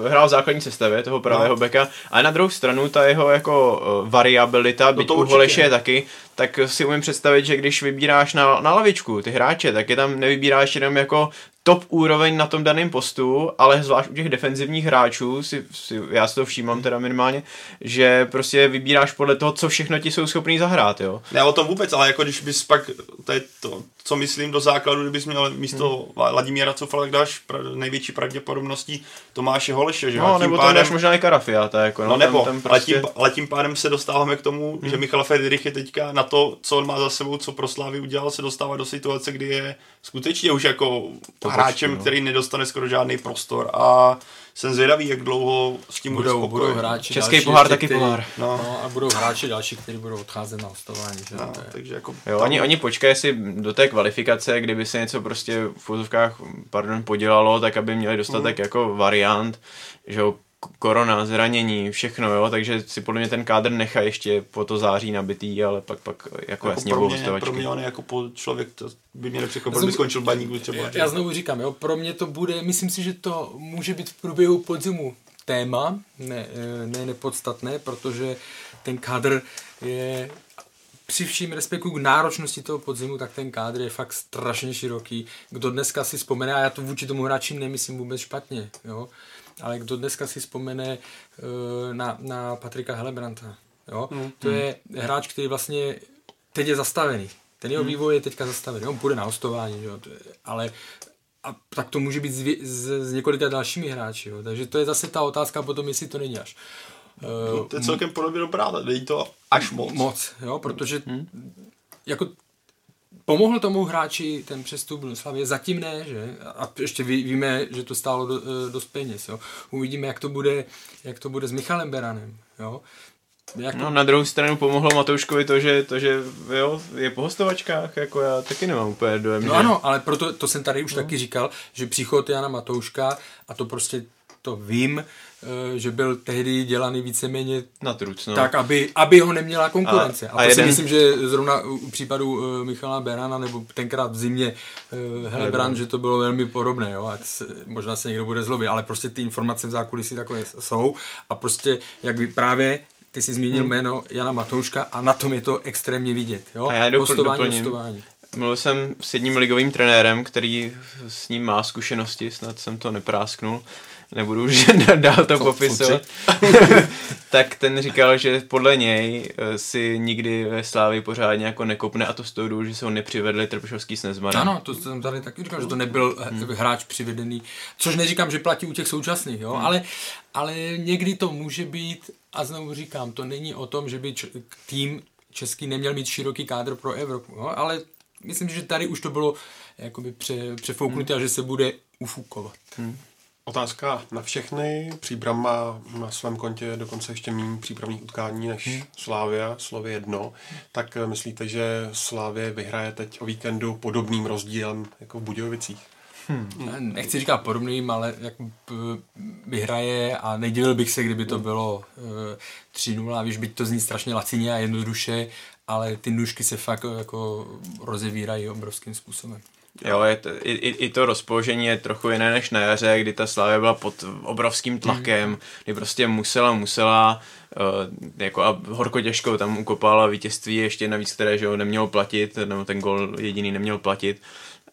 uh, hrál v základní sestavě toho pravého No. beka, ale na druhou stranu ta jeho jako uh, variabilita, byť to u. Holeše je taky, tak si umím představit, že když vybíráš na, na lavičku ty hráče, tak je tam nevybíráš jenom jako top úroveň na tom daném postu, ale zvlášť u těch defenzivních hráčů, si, si, já si to všímám teda minimálně, že prostě vybíráš podle toho, co všechno ti jsou schopný zahrát, jo. Ne o tom vůbec, ale jako když bys pak, to je to, co myslím do základu, kdybys měl místo hmm. Vladimíra Cofala, tak dáš pra, největší pravděpodobností Tomáše Holeše, že No, nebo tam pádem- dáš možná i Karafiata, jako, no, No nebo, tam, tam ale, prostě... tím, ale tím pádem se dostáváme k tomu, hmm. že Michal Friedrich je teďka na to, co on má za sebou, co pro Slávy udělal, se dostává do situace, kdy je skutečně už jako To hráčem, počkej, no. který nedostane skoro žádný prostor a jsem zvědavý, jak dlouho s tím bude budou, budou spokojen. hráči Český další, pohár taky který, pohár. No. No. a budou hráči další, kteří budou odcházet na hostování. Že? No, takže jako Jo, tam- oni, oni počkají si do té kvalifikace, kdyby se něco prostě v fotovkách, pardon, podělalo, tak aby měli dostatek Mhm. jako variant, že jo, korona, zranění, všechno, jo, takže si podle mě ten kádr nechá ještě po to září nabitý, ale pak, pak jako, jako jasně pro budou mě, pro mě on jako po člověk, to by mě nepřekvapilo, by skončil baníku třeba. Já, já znovu říkám, jo, pro mě to bude, myslím si, že to může být v průběhu podzimu téma, ne, eh, ne nepodstatné, protože ten kádr je při vším respektu k náročnosti toho podzimu, tak ten kádr je fakt strašně široký. Kdo dneska si vzpomene, a já to vůči tomu hráči nemyslím vůbec špatně, jo, ale kdo dneska si vzpomene uh, na, na Patrika Helebranta, jo, mm. to je hráč, který vlastně teď je zastavený. Ten jeho vývoj je teďka zastavený. On půjde na hostování, jo, ale a tak to může být s, s, s několika dalšími hráči. Jo. Takže to je zase ta otázka potom, jestli to není až. No, to je celkem podobně dobrá, není to až moc. Moc, jo, protože jako pomohl tomu hráči ten přestup do Slavě, zatím ne, že? A ještě ví, víme, že to stálo do, eh, dost peněz, jo. Uvidíme, jak to bude, jak to bude s Michalem Beranem, jo. Jak to, No, na druhou stranu pomohlo Matouškovi to, že, to, že jo, je po hostovačkách, jako já taky nemám úplně dojem, No že... ano, ale proto to jsem tady už no. taky říkal, že příchod Jana Matouška, a to prostě to vím, eh, že byl tehdy dělaný víceméně Na truc, no. tak, aby, aby ho neměla konkurence. A, A- a to jeden... si myslím, že zrovna u případu uh, Michala Berana, nebo tenkrát v zimě uh, Helebrand, že to bylo velmi podobné, jo, ať se, možná se někdo bude zlobit, ale prostě ty informace v zákulisí takové jsou a prostě, jak vy právě ty jsi zmínil hmm. jméno Jana Matouška a na tom je to extrémně vidět, jo, A já hostování, doplním. hostování. Mluvil jsem s jedním ligovým trenérem, který s ním má zkušenosti, snad jsem to neprásknul, nebudu už (laughs) dál to popisovat. (laughs) tak ten říkal, že podle něj eh, si nikdy ve Slávi pořádně jako nekopne a to z toho důvodu, že se ho nepřivedli Trpišovský s Nezmanem. Ano, to jsem tady taky říkal, že to nebyl hmm. hráč přivedený, což neříkám, že platí u těch současných, jo, hmm. ale, ale někdy to může být, a znovu říkám, to není o tom, že by č- tým český neměl mít široký kádr pro Evropu, jo, ale myslím, že tady už to bylo jakoby pře, přefouknuté hmm. a že se bude ufukovat. Hmm. Otázka na všechny. Příbram má na svém kontě dokonce ještě méně přípravných utkání než hmm. Slávia, slově jedno. Tak eh, myslíte, že Slávě vyhraje teď o víkendu podobným rozdílem jako v Budějovicích? Nechci říkat podobným, ale jak vyhraje a nedivil bych se, kdyby to bylo e, 3-0, víš, byť to zní strašně lacině a jednoduše, ale ty nůžky se fakt jako rozevírají obrovským způsobem. Jo, je to, i, i, to rozpoložení je trochu jiné než na jaře, kdy ta Slavia byla pod obrovským tlakem, kdy prostě musela, musela, uh, jako a horko těžko tam ukopala vítězství, ještě navíc, které že jo, nemělo platit, nebo ten gol jediný neměl platit.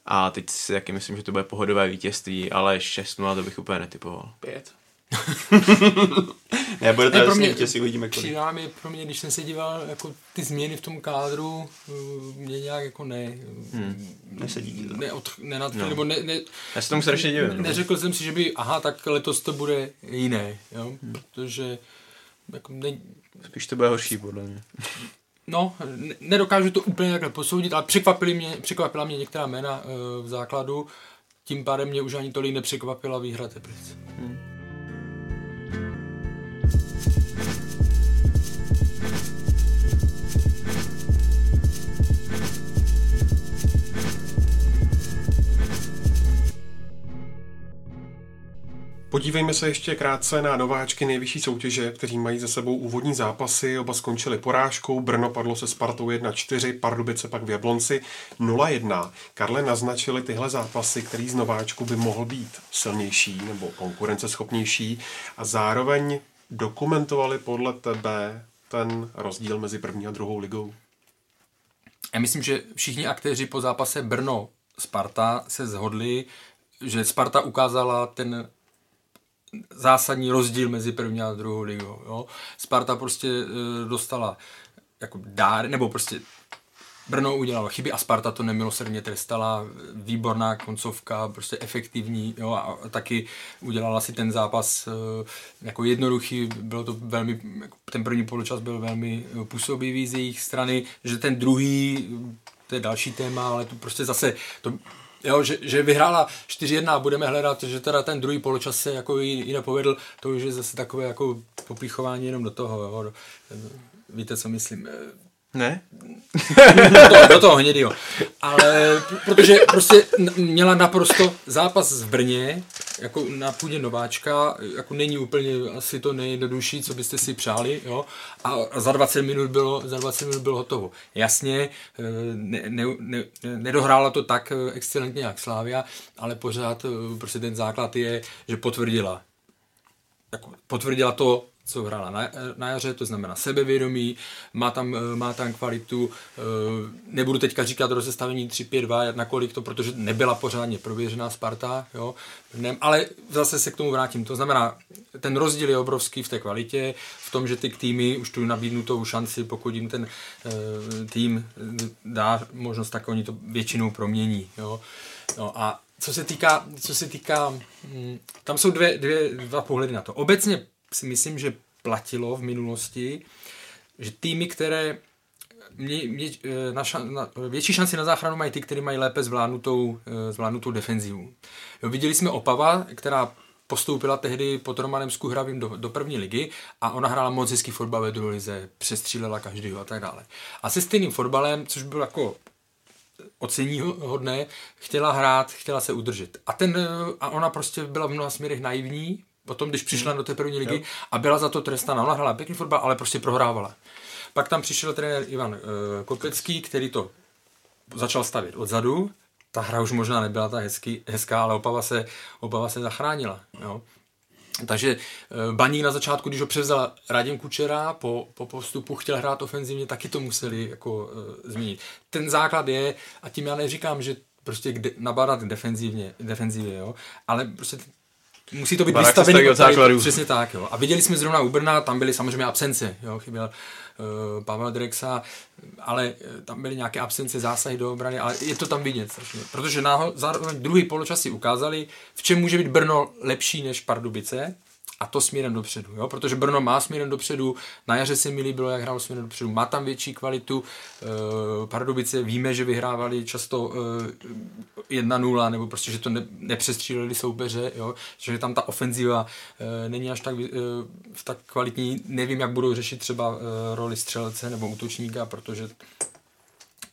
A teď si taky myslím, že to bude pohodové vítězství, ale 6-0 to bych úplně netypoval. Pět. (laughs) ne, bude to Ne, pro jasně mě- vítězství, uvidíme kolik. Přijde mi pro mě, když jsem se díval, jako ty změny v tom kádru, eh, mě nějak jako ne... Hmm. Nesedí. Ne, od, nenad, No. no. nebo ne, ne, Já se tomu strašně divím. no. neřekl jsem si, že by, aha, tak letos to bude jiné, jo? Hmm. protože jako ne, Spíš to bude horší, podle mě. No, ne- nedokážu to úplně takhle posoudit, ale překvapili mě, překvapila mě některá jména e, v základu, tím pádem mě už ani tolik nepřekvapila výhra Teplic. Podívejme se ještě krátce na nováčky nejvyšší soutěže, kteří mají za sebou úvodní zápasy. Oba skončili porážkou. Brno padlo se Spartou 1-4, Pardubice pak v Jablonci 0-1. Karle naznačili tyhle zápasy, který z nováčku by mohl být silnější nebo konkurenceschopnější a zároveň dokumentovali podle tebe ten rozdíl mezi první a druhou ligou. Já myslím, že všichni aktéři po zápase Brno-Sparta se zhodli, že Sparta ukázala ten zásadní rozdíl mezi první a druhou ligou. Jo? Sparta prostě e, dostala jako dár, nebo prostě Brno udělalo chyby a Sparta to nemilosrdně trestala. Výborná koncovka, prostě efektivní jo, a taky udělala si ten zápas e, jako jednoduchý. Bylo to velmi, jako ten první poločas byl velmi e, působivý z jejich strany, že ten druhý, to je další téma, ale tu prostě zase to Jo, že, že vyhrála 4-1 a budeme hledat, že teda ten druhý poločas se jako i, i nepovedl, to už je zase takové jako popíchování jenom do toho, jo. Víte, co myslím. Ne? do, toho, do toho hnědýho. Ale protože prostě měla naprosto zápas v Brně, jako na půdě nováčka, jako není úplně asi to nejjednodušší, co byste si přáli, jo, a za 20 minut bylo, za 20 minut bylo hotovo. Jasně, eh, ne, ne, ne, nedohrála to tak eh, excelentně jak Slávia, ale pořád eh, prostě ten základ je, že potvrdila jako potvrdila to, co hrála na, na jaře, to znamená sebevědomí, má tam, eh, má tam kvalitu, eh, nebudu teďka říkat rozestavení 3-5-2, nakolik to, protože nebyla pořádně prověřená Sparta, jo, ale zase se k tomu vrátím, to znamená, ten rozdíl je obrovský v té kvalitě, v tom, že ty týmy už tu nabídnutou šanci, pokud jim ten uh, tým dá možnost, tak oni to většinou promění, jo. No a co se týká, co se týká, hm, tam jsou dvě, dvě, dva pohledy na to. Obecně si myslím, že platilo v minulosti, že týmy, které mě, mě, eh, na ša, na, větší šanci na záchranu mají ty, které mají lépe zvládnutou, eh, zvládnutou defenzivu. Jo, viděli jsme Opava, která postoupila tehdy pod Romanem Skuhravým do, do první ligy a ona hrála moc hezký fotbal ve druhé lize, přestřílela každýho a tak dále. A se stejným fotbalem, což bylo jako ocení hodné, chtěla hrát, chtěla se udržet. A, ten, eh, a ona prostě byla v mnoha směrech naivní, potom, když přišla hmm. do té první ligy jo. a byla za to trestána. Ona hrála pěkný fotbal, ale prostě prohrávala. Pak tam přišel trenér Ivan uh, Kopecký, který to začal stavět odzadu. Ta hra už možná nebyla ta hezký, hezká, ale Opava se, Opava se zachránila. Jo. Takže uh, Baník na začátku, když ho převzal Radim Kučera, po, po postupu chtěl hrát ofenzivně, taky to museli jako uh, změnit. Ten základ je, a tím já neříkám, že prostě kde, nabádat defenzivně, defenzivně, jo, ale prostě musí to být vystavený od. Přesně tak, jo. A viděli jsme zrovna u Brna, tam byly samozřejmě absence, jo, chyběl uh, Pavel Drexa, ale uh, tam byly nějaké absence, zásahy do obrany, ale je to tam vidět strašně. Protože náho, zároveň druhý poločas si ukázali, v čem může být Brno lepší než Pardubice, a to směrem dopředu, jo? protože Brno má směrem dopředu, na jaře se mi líbilo, jak hrál směrem dopředu, má tam větší kvalitu, e, Pardubice víme, že vyhrávali často e, 1-0, nebo prostě, že to ne, nepřestříleli soupeře, jo? že tam ta ofenziva e, není až tak, e, tak kvalitní, nevím, jak budou řešit třeba e, roli střelce nebo útočníka, protože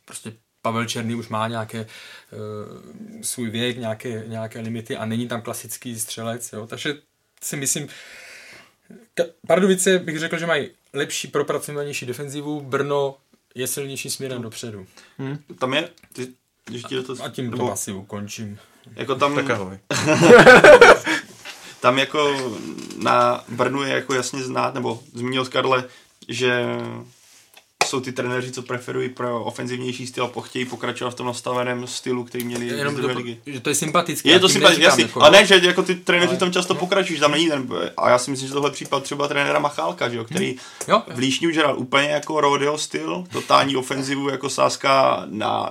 prostě Pavel Černý už má nějaké uh, svůj věk, nějaké, nějaké limity a není tam klasický střelec, jo? takže si myslím, Pardubice bych řekl, že mají lepší, propracovanější defenzivu, Brno je silnější směrem dopředu. Hmm. Tam je, ty, když ti to... A tím nebo, to asi ukončím. Jako tam... Tak ahoj. (laughs) tam jako na Brnu je jako jasně znát, nebo zmínil Karle, že jsou ty trenéři, co preferují pro ofenzivnější styl a pochtějí pokračovat v tom nastaveném stylu, který měli Jenom do, ligy. Že to je sympatické. Je to sympatické, jasně. Jako, a ne, že jako ty trenéři tam často pokračují, že tam není ten, a já si myslím, že tohle případ třeba trenéra Machálka, že jo, který hmm. jo. v Líšni už hrál úplně jako rodeo styl, totální ofenzivu jako sázka na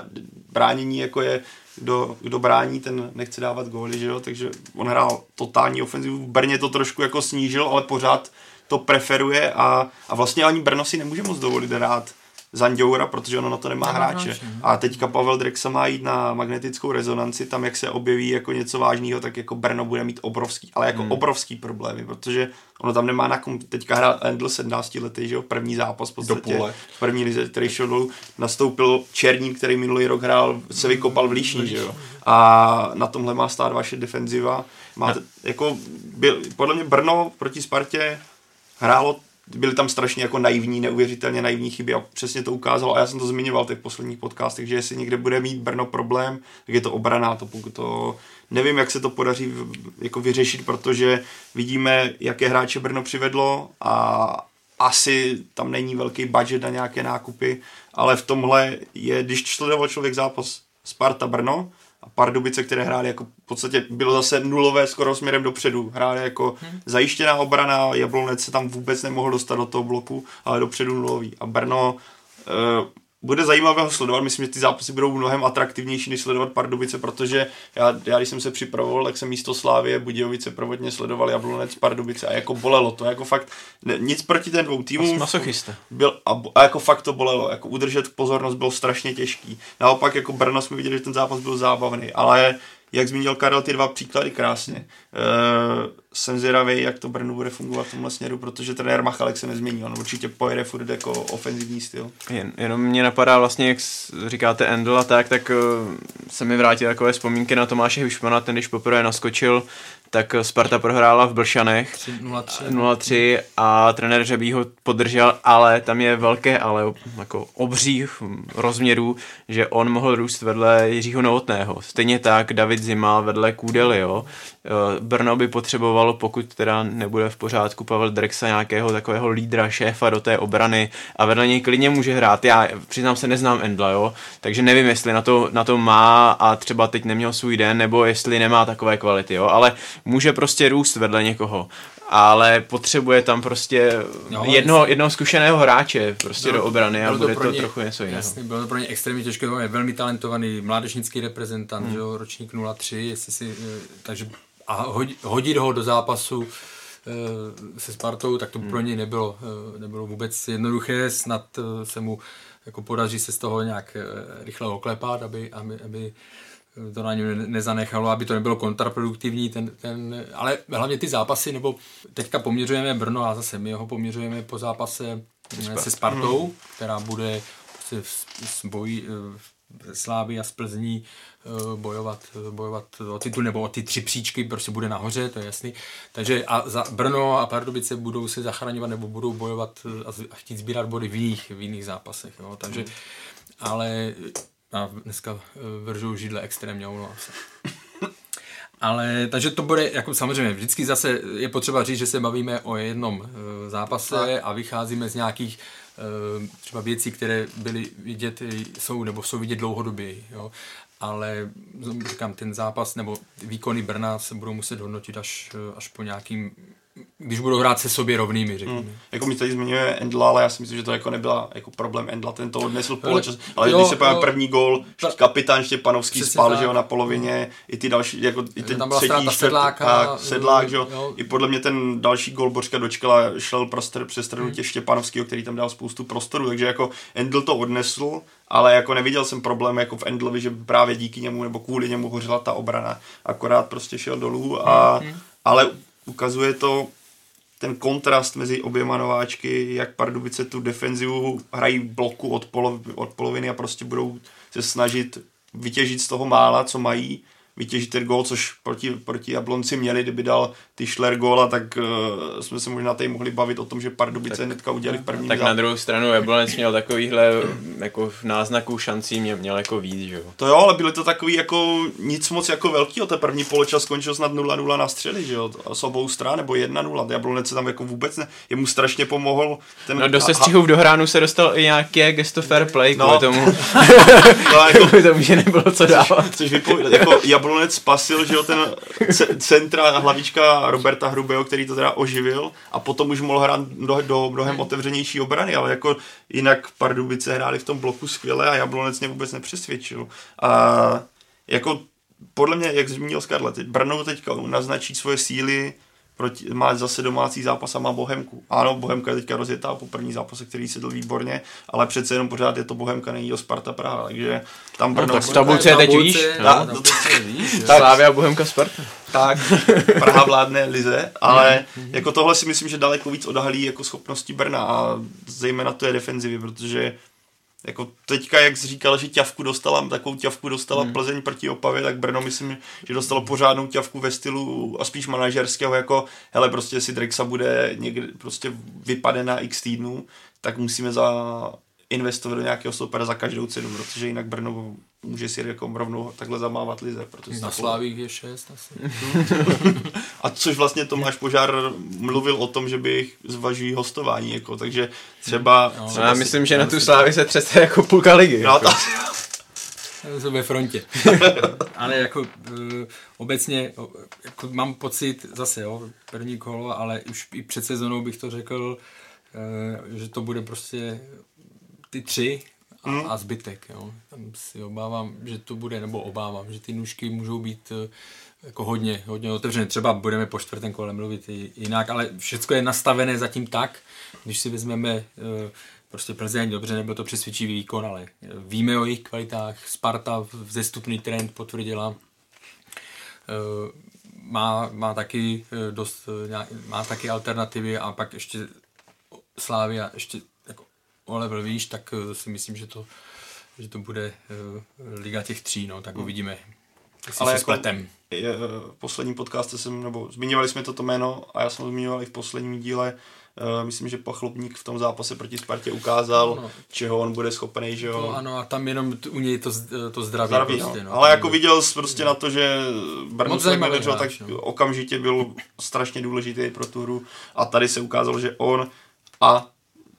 bránění, jako je kdo, kdo brání, ten nechce dávat góly, že jo, takže on hrál totální ofenzivu. V Brně to trošku jako snížil, ale pořád to preferuje a, a vlastně ani Brno si nemůže moc dovolit hrát Zanděura, protože ono na to nemá, nemá hráče. hráče. A teďka Pavel Drexa má jít na magnetickou rezonanci, tam jak se objeví jako něco vážného, tak jako Brno bude mít obrovský, ale jako hmm. obrovský problémy, protože ono tam nemá na kom, teďka hrál Endl 17 lety, že jo, první zápas v podstatě, v první lize, který šel dolů, nastoupil Černík, který minulý rok hrál, se vykopal v Líšni, že jo, a na tomhle má stát vaše defenziva, má, jako, byl, podle mě Brno proti Spartě hrálo byly tam strašně jako naivní, neuvěřitelně naivní chyby a přesně to ukázalo. A já jsem to zmiňoval v těch posledních podcastech, že jestli někde bude mít Brno problém, tak je to obrana, to pokud to nevím, jak se to podaří jako vyřešit, protože vidíme, jaké hráče Brno přivedlo a asi tam není velký budget na nějaké nákupy, ale v tomhle je, když sledoval člověk zápas Sparta Brno, a Pardubice, které hrály jako v podstatě bylo zase nulové skoro směrem dopředu. Hráli jako hmm. zajištěná obrana, Jablonec se tam vůbec nemohl dostat do toho bloku, ale dopředu nulový. A Brno uh, bude zajímavé ho sledovat. Myslím, že ty zápasy budou mnohem atraktivnější, než sledovat Pardubice, protože já, já když jsem se připravoval, tak jsem místo Slávě Budějovice provodně sledoval Jablonec Pardubice a jako bolelo to. Jako fakt ne, nic proti ten dvou týmům. Masochista. Byl, a, a, jako fakt to bolelo. Jako udržet pozornost bylo strašně těžký. Naopak jako Brno jsme viděli, že ten zápas byl zábavný, ale jak zmínil Karel ty dva příklady krásně. E, jsem zvědavý, jak to Brnu bude fungovat v tomhle směru, protože trenér Machalek se nezmění, on určitě pojede furt jako ofenzivní styl. Jen, jenom mě napadá vlastně, jak říkáte Endl a tak, tak uh, se mi vrátí takové vzpomínky na Tomáše Hvišmana, ten když poprvé naskočil, tak Sparta prohrála v Blšanech 0-3 a trenér Řebí ho podržel, ale tam je velké ale jako obřích rozměrů, že on mohl růst vedle Jiřího Novotného. Stejně tak David Zima vedle Kůdely, jo. Eh, Brno by potřebovalo, pokud teda nebude v pořádku Pavel Drexa nějakého takového lídra, šéfa do té obrany a vedle něj klidně může hrát. Já přiznám se, neznám Endla, jo, takže nevím, jestli na to, na to má a třeba teď neměl svůj den, nebo jestli nemá takové kvality, jo, ale může prostě růst vedle někoho ale potřebuje tam prostě no, jedno, jednoho zkušeného hráče prostě bylo, do obrany a bude to, to ně, trochu něco jiného. Jasně, bylo to pro ně extrémně těžké, je velmi talentovaný mládežnický reprezentant, hmm. jo, ročník 03, jestli si, eh, takže a hodit ho do zápasu eh, se Spartou, tak to hmm. pro něj nebylo, eh, nebylo vůbec jednoduché, snad se mu jako podaří se z toho nějak rychle oklepat, aby, aby, aby to na něm nezanechalo, aby to nebylo kontraproduktivní, ten, ten, ale hlavně ty zápasy, nebo teďka poměřujeme Brno a zase my ho poměřujeme po zápase Spart. se Spartou, hmm. která bude prostě v, v boji v Slávy a z Plzní eh, bojovat, bojovat o titul nebo o ty tři příčky, prostě bude nahoře, to je jasný. Takže a za Brno a Pardubice budou se zachraňovat nebo budou bojovat eh, a chtít sbírat body v jiných, v jiných zápasech. Jo. Takže, hmm. ale a dneska eh, vržou židle extrémně, omlouvám se. Ale takže to bude, jako samozřejmě, vždycky zase je potřeba říct, že se bavíme o jednom uh, zápase a vycházíme z nějakých uh, třeba věcí, které byly vidět, jsou nebo jsou vidět dlouhodobě, jo. Ale říkám, ten zápas nebo výkony Brna se budou muset hodnotit až, až po nějakým když budou hrát se sobě rovnými, řekněme. Hmm. Jako mi tady zmiňuje Endla, ale já si myslím, že to jako nebyla jako problém Endla, ten to odnesl poločas, ale jo, když se pojďme první gol, ta, kapitán Štěpanovský spal, tak. že jo, na polovině, i ty další, jako i ten třetí, čtvrt, tak, sedlák, že jo, jo, i podle mě ten další gol Bořka dočkala, šel prostr, přes stranu hmm. tě Štěpanovského, který tam dal spoustu prostoru, takže jako Endl to odnesl, ale jako neviděl jsem problém jako v Endlovi, že právě díky němu nebo kvůli němu hořela ta obrana, akorát prostě šel dolů a, hmm. ale ukazuje to ten kontrast mezi oběma nováčky, jak Pardubice tu defenzivu hrají bloku od, polov, od poloviny a prostě budou se snažit vytěžit z toho mála, co mají vytěžit ten gól, což proti, proti Jablonci měli, kdyby dal ty Schler góla, tak uh, jsme se možná tady mohli bavit o tom, že Pardubice tak, hnedka udělali v první Tak záp. na druhou stranu Jablonec měl takovýhle jako náznaků šancí, mě měl jako víc, že jo. To jo, ale byly to takový jako nic moc jako velký, o té první poločas skončil snad 0-0 na střely, že jo, s obou stran, nebo 1-0, Jablonec se tam jako vůbec ne, jemu strašně pomohl ten... No do sestřihu v dohránu se dostal i nějaké gesto fair play no. tomu. (laughs) no, jako, tomu, že nebylo co dávat. Což vypovídá, jako Jablonec spasil, že jo, ten centra hlavička Roberta Hrubého, který to teda oživil a potom už mohl hrát do, do mnohem otevřenější obrany, ale jako jinak Pardubice hráli v tom bloku skvěle a Jablonec mě vůbec nepřesvědčil. A jako podle mě, jak zmínil Scarlett, Brno teďka naznačí svoje síly proti, má zase domácí zápas a má Bohemku. Ano, Bohemka je teďka rozjetá po první zápase, který sedl výborně, ale přece jenom pořád je to Bohemka, není to Sparta Praha, takže tam no, Brno... No, tak v tabulce je teď víš. Slávia Bohemka Sparta. Tak, Praha vládne Lize, ale jako tohle si myslím, že daleko víc odhalí jako schopnosti Brna a zejména to je defenzivy, protože jako teďka, jak jsi říkal, že ťavku dostala, takovou ťavku dostala hmm. Plzeň proti Opavě, tak Brno myslím, že dostalo pořádnou ťavku ve stylu a spíš manažerského, jako hele, prostě si Drexa bude někde, prostě vypade na x týdnů, tak musíme za investovat do nějakého stopera za každou cenu, protože jinak Brno může si jako rovnou takhle zamávat lize. Protože Na Slávích je šest asi. (laughs) a což vlastně Tomáš Požár mluvil o tom, že by zvažují hostování, jako, takže třeba... No, třeba já myslím, že na tu Slávy se třese jako půlka ligy. No, jako. jsou (laughs) ve frontě. (laughs) ale jako uh, obecně jako mám pocit, zase jo, první kolo, ale už i před sezónou bych to řekl, uh, že to bude prostě ty tři a, hmm. a zbytek. Jo. Tam si obávám, že to bude, nebo obávám, že ty nůžky můžou být eh, jako hodně, hodně otevřené. Třeba budeme po čtvrtém kole mluvit jinak, ale všechno je nastavené zatím tak, když si vezmeme eh, prostě Plzeň, dobře, nebyl to přesvědčivý výkon, ale víme o jejich kvalitách. Sparta vzestupný trend potvrdila. má, má taky dost, má taky alternativy a pak ještě Slávy a ještě o level výš, tak si myslím, že to, že to bude liga těch tří, no, tak uvidíme. Ale jako spletem. Je, v posledním podcastu jsem, nebo zmiňovali jsme toto jméno a já jsem ho zmiňoval i v posledním díle, myslím, že Pachlopník v tom zápase proti Spartě ukázal, no. čeho on bude schopený, že jo. To, ano, a tam jenom u něj to, to zdraví. zdraví prostě, no. No. Ale jako viděl jsi prostě no. na to, že Brno se tak no. okamžitě byl strašně důležitý pro tu hru a tady se ukázalo, že on a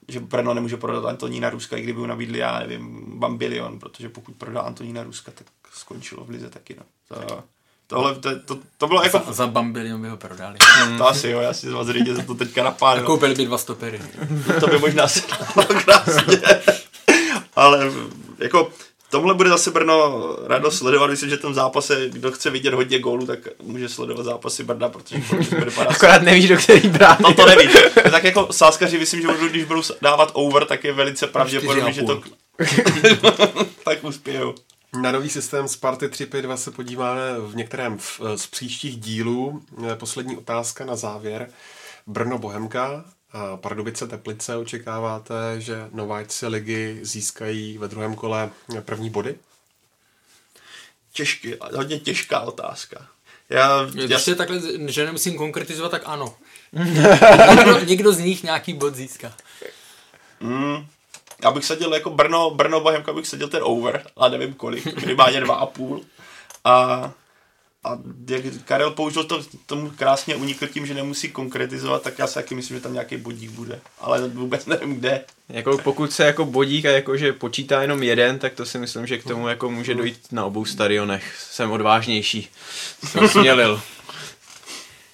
že Brno nemůže prodat Antonína Ruska, i kdyby mu nabídli, já nevím, bambilion, protože pokud prodá Antonína Ruska, tak skončilo v lize taky, no. To, Tohle, to, to, to bylo jako... Za, za bambilion by ho prodali. (laughs) to asi jo, já si vás za to teďka napádnu. A koupili by dva stopery. to by možná se (laughs) krásně. Ale jako tomhle bude zase Brno radost sledovat. Myslím, že v tom zápase, kdo chce vidět hodně gólů, tak může sledovat zápasy Brna, protože (laughs) bude Akorát nevíš, do který brát. No to nevíš. tak jako sáskaři, myslím, že když budou dávat over, tak je velice pravděpodobné, že to (laughs) tak uspějou. Na nový systém Sparty 352 se podíváme v některém z příštích dílů. Poslední otázka na závěr. Brno Bohemka, Pardubice Teplice očekáváte, že nováčci ligy získají ve druhém kole první body? Těžký, hodně těžká otázka. Já, já... je takhle, že nemusím konkretizovat, tak ano. (laughs) někdo, někdo z nich nějaký bod získá. Mm, já bych seděl jako Brno, Brno Bohemka bych seděl ten over, a nevím kolik, minimálně dva a půl. A, a jak Karel použil to, tomu krásně unikl tím, že nemusí konkretizovat, tak já si taky myslím, že tam nějaký bodík bude. Ale vůbec nevím kde. Jako pokud se jako bodík a jako že počítá jenom jeden, tak to si myslím, že k tomu jako může dojít na obou stadionech. Jsem odvážnější. Jsem smělil.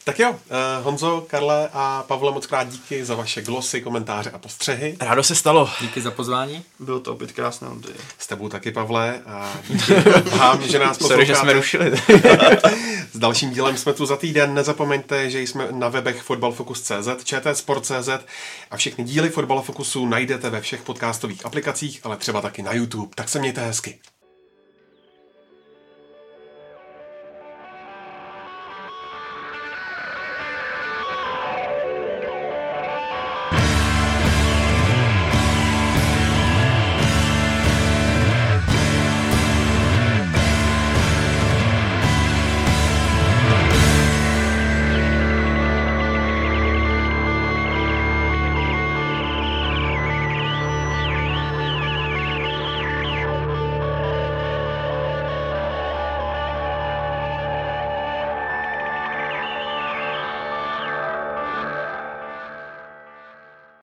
Tak jo, uh, Honzo, Karle a Pavle, moc krát díky za vaše glosy, komentáře a postřehy. Rádo se stalo. Díky za pozvání. Bylo to opět krásné, Ondřej. S tebou taky, Pavle. A (laughs) vám, že nás Sorry, že jsme rušili. S dalším dílem jsme tu za týden. Nezapomeňte, že jsme na webech fotbalfocus.cz, čtsport.cz a všechny díly Fotbal Focusu najdete ve všech podcastových aplikacích, ale třeba taky na YouTube. Tak se mějte hezky.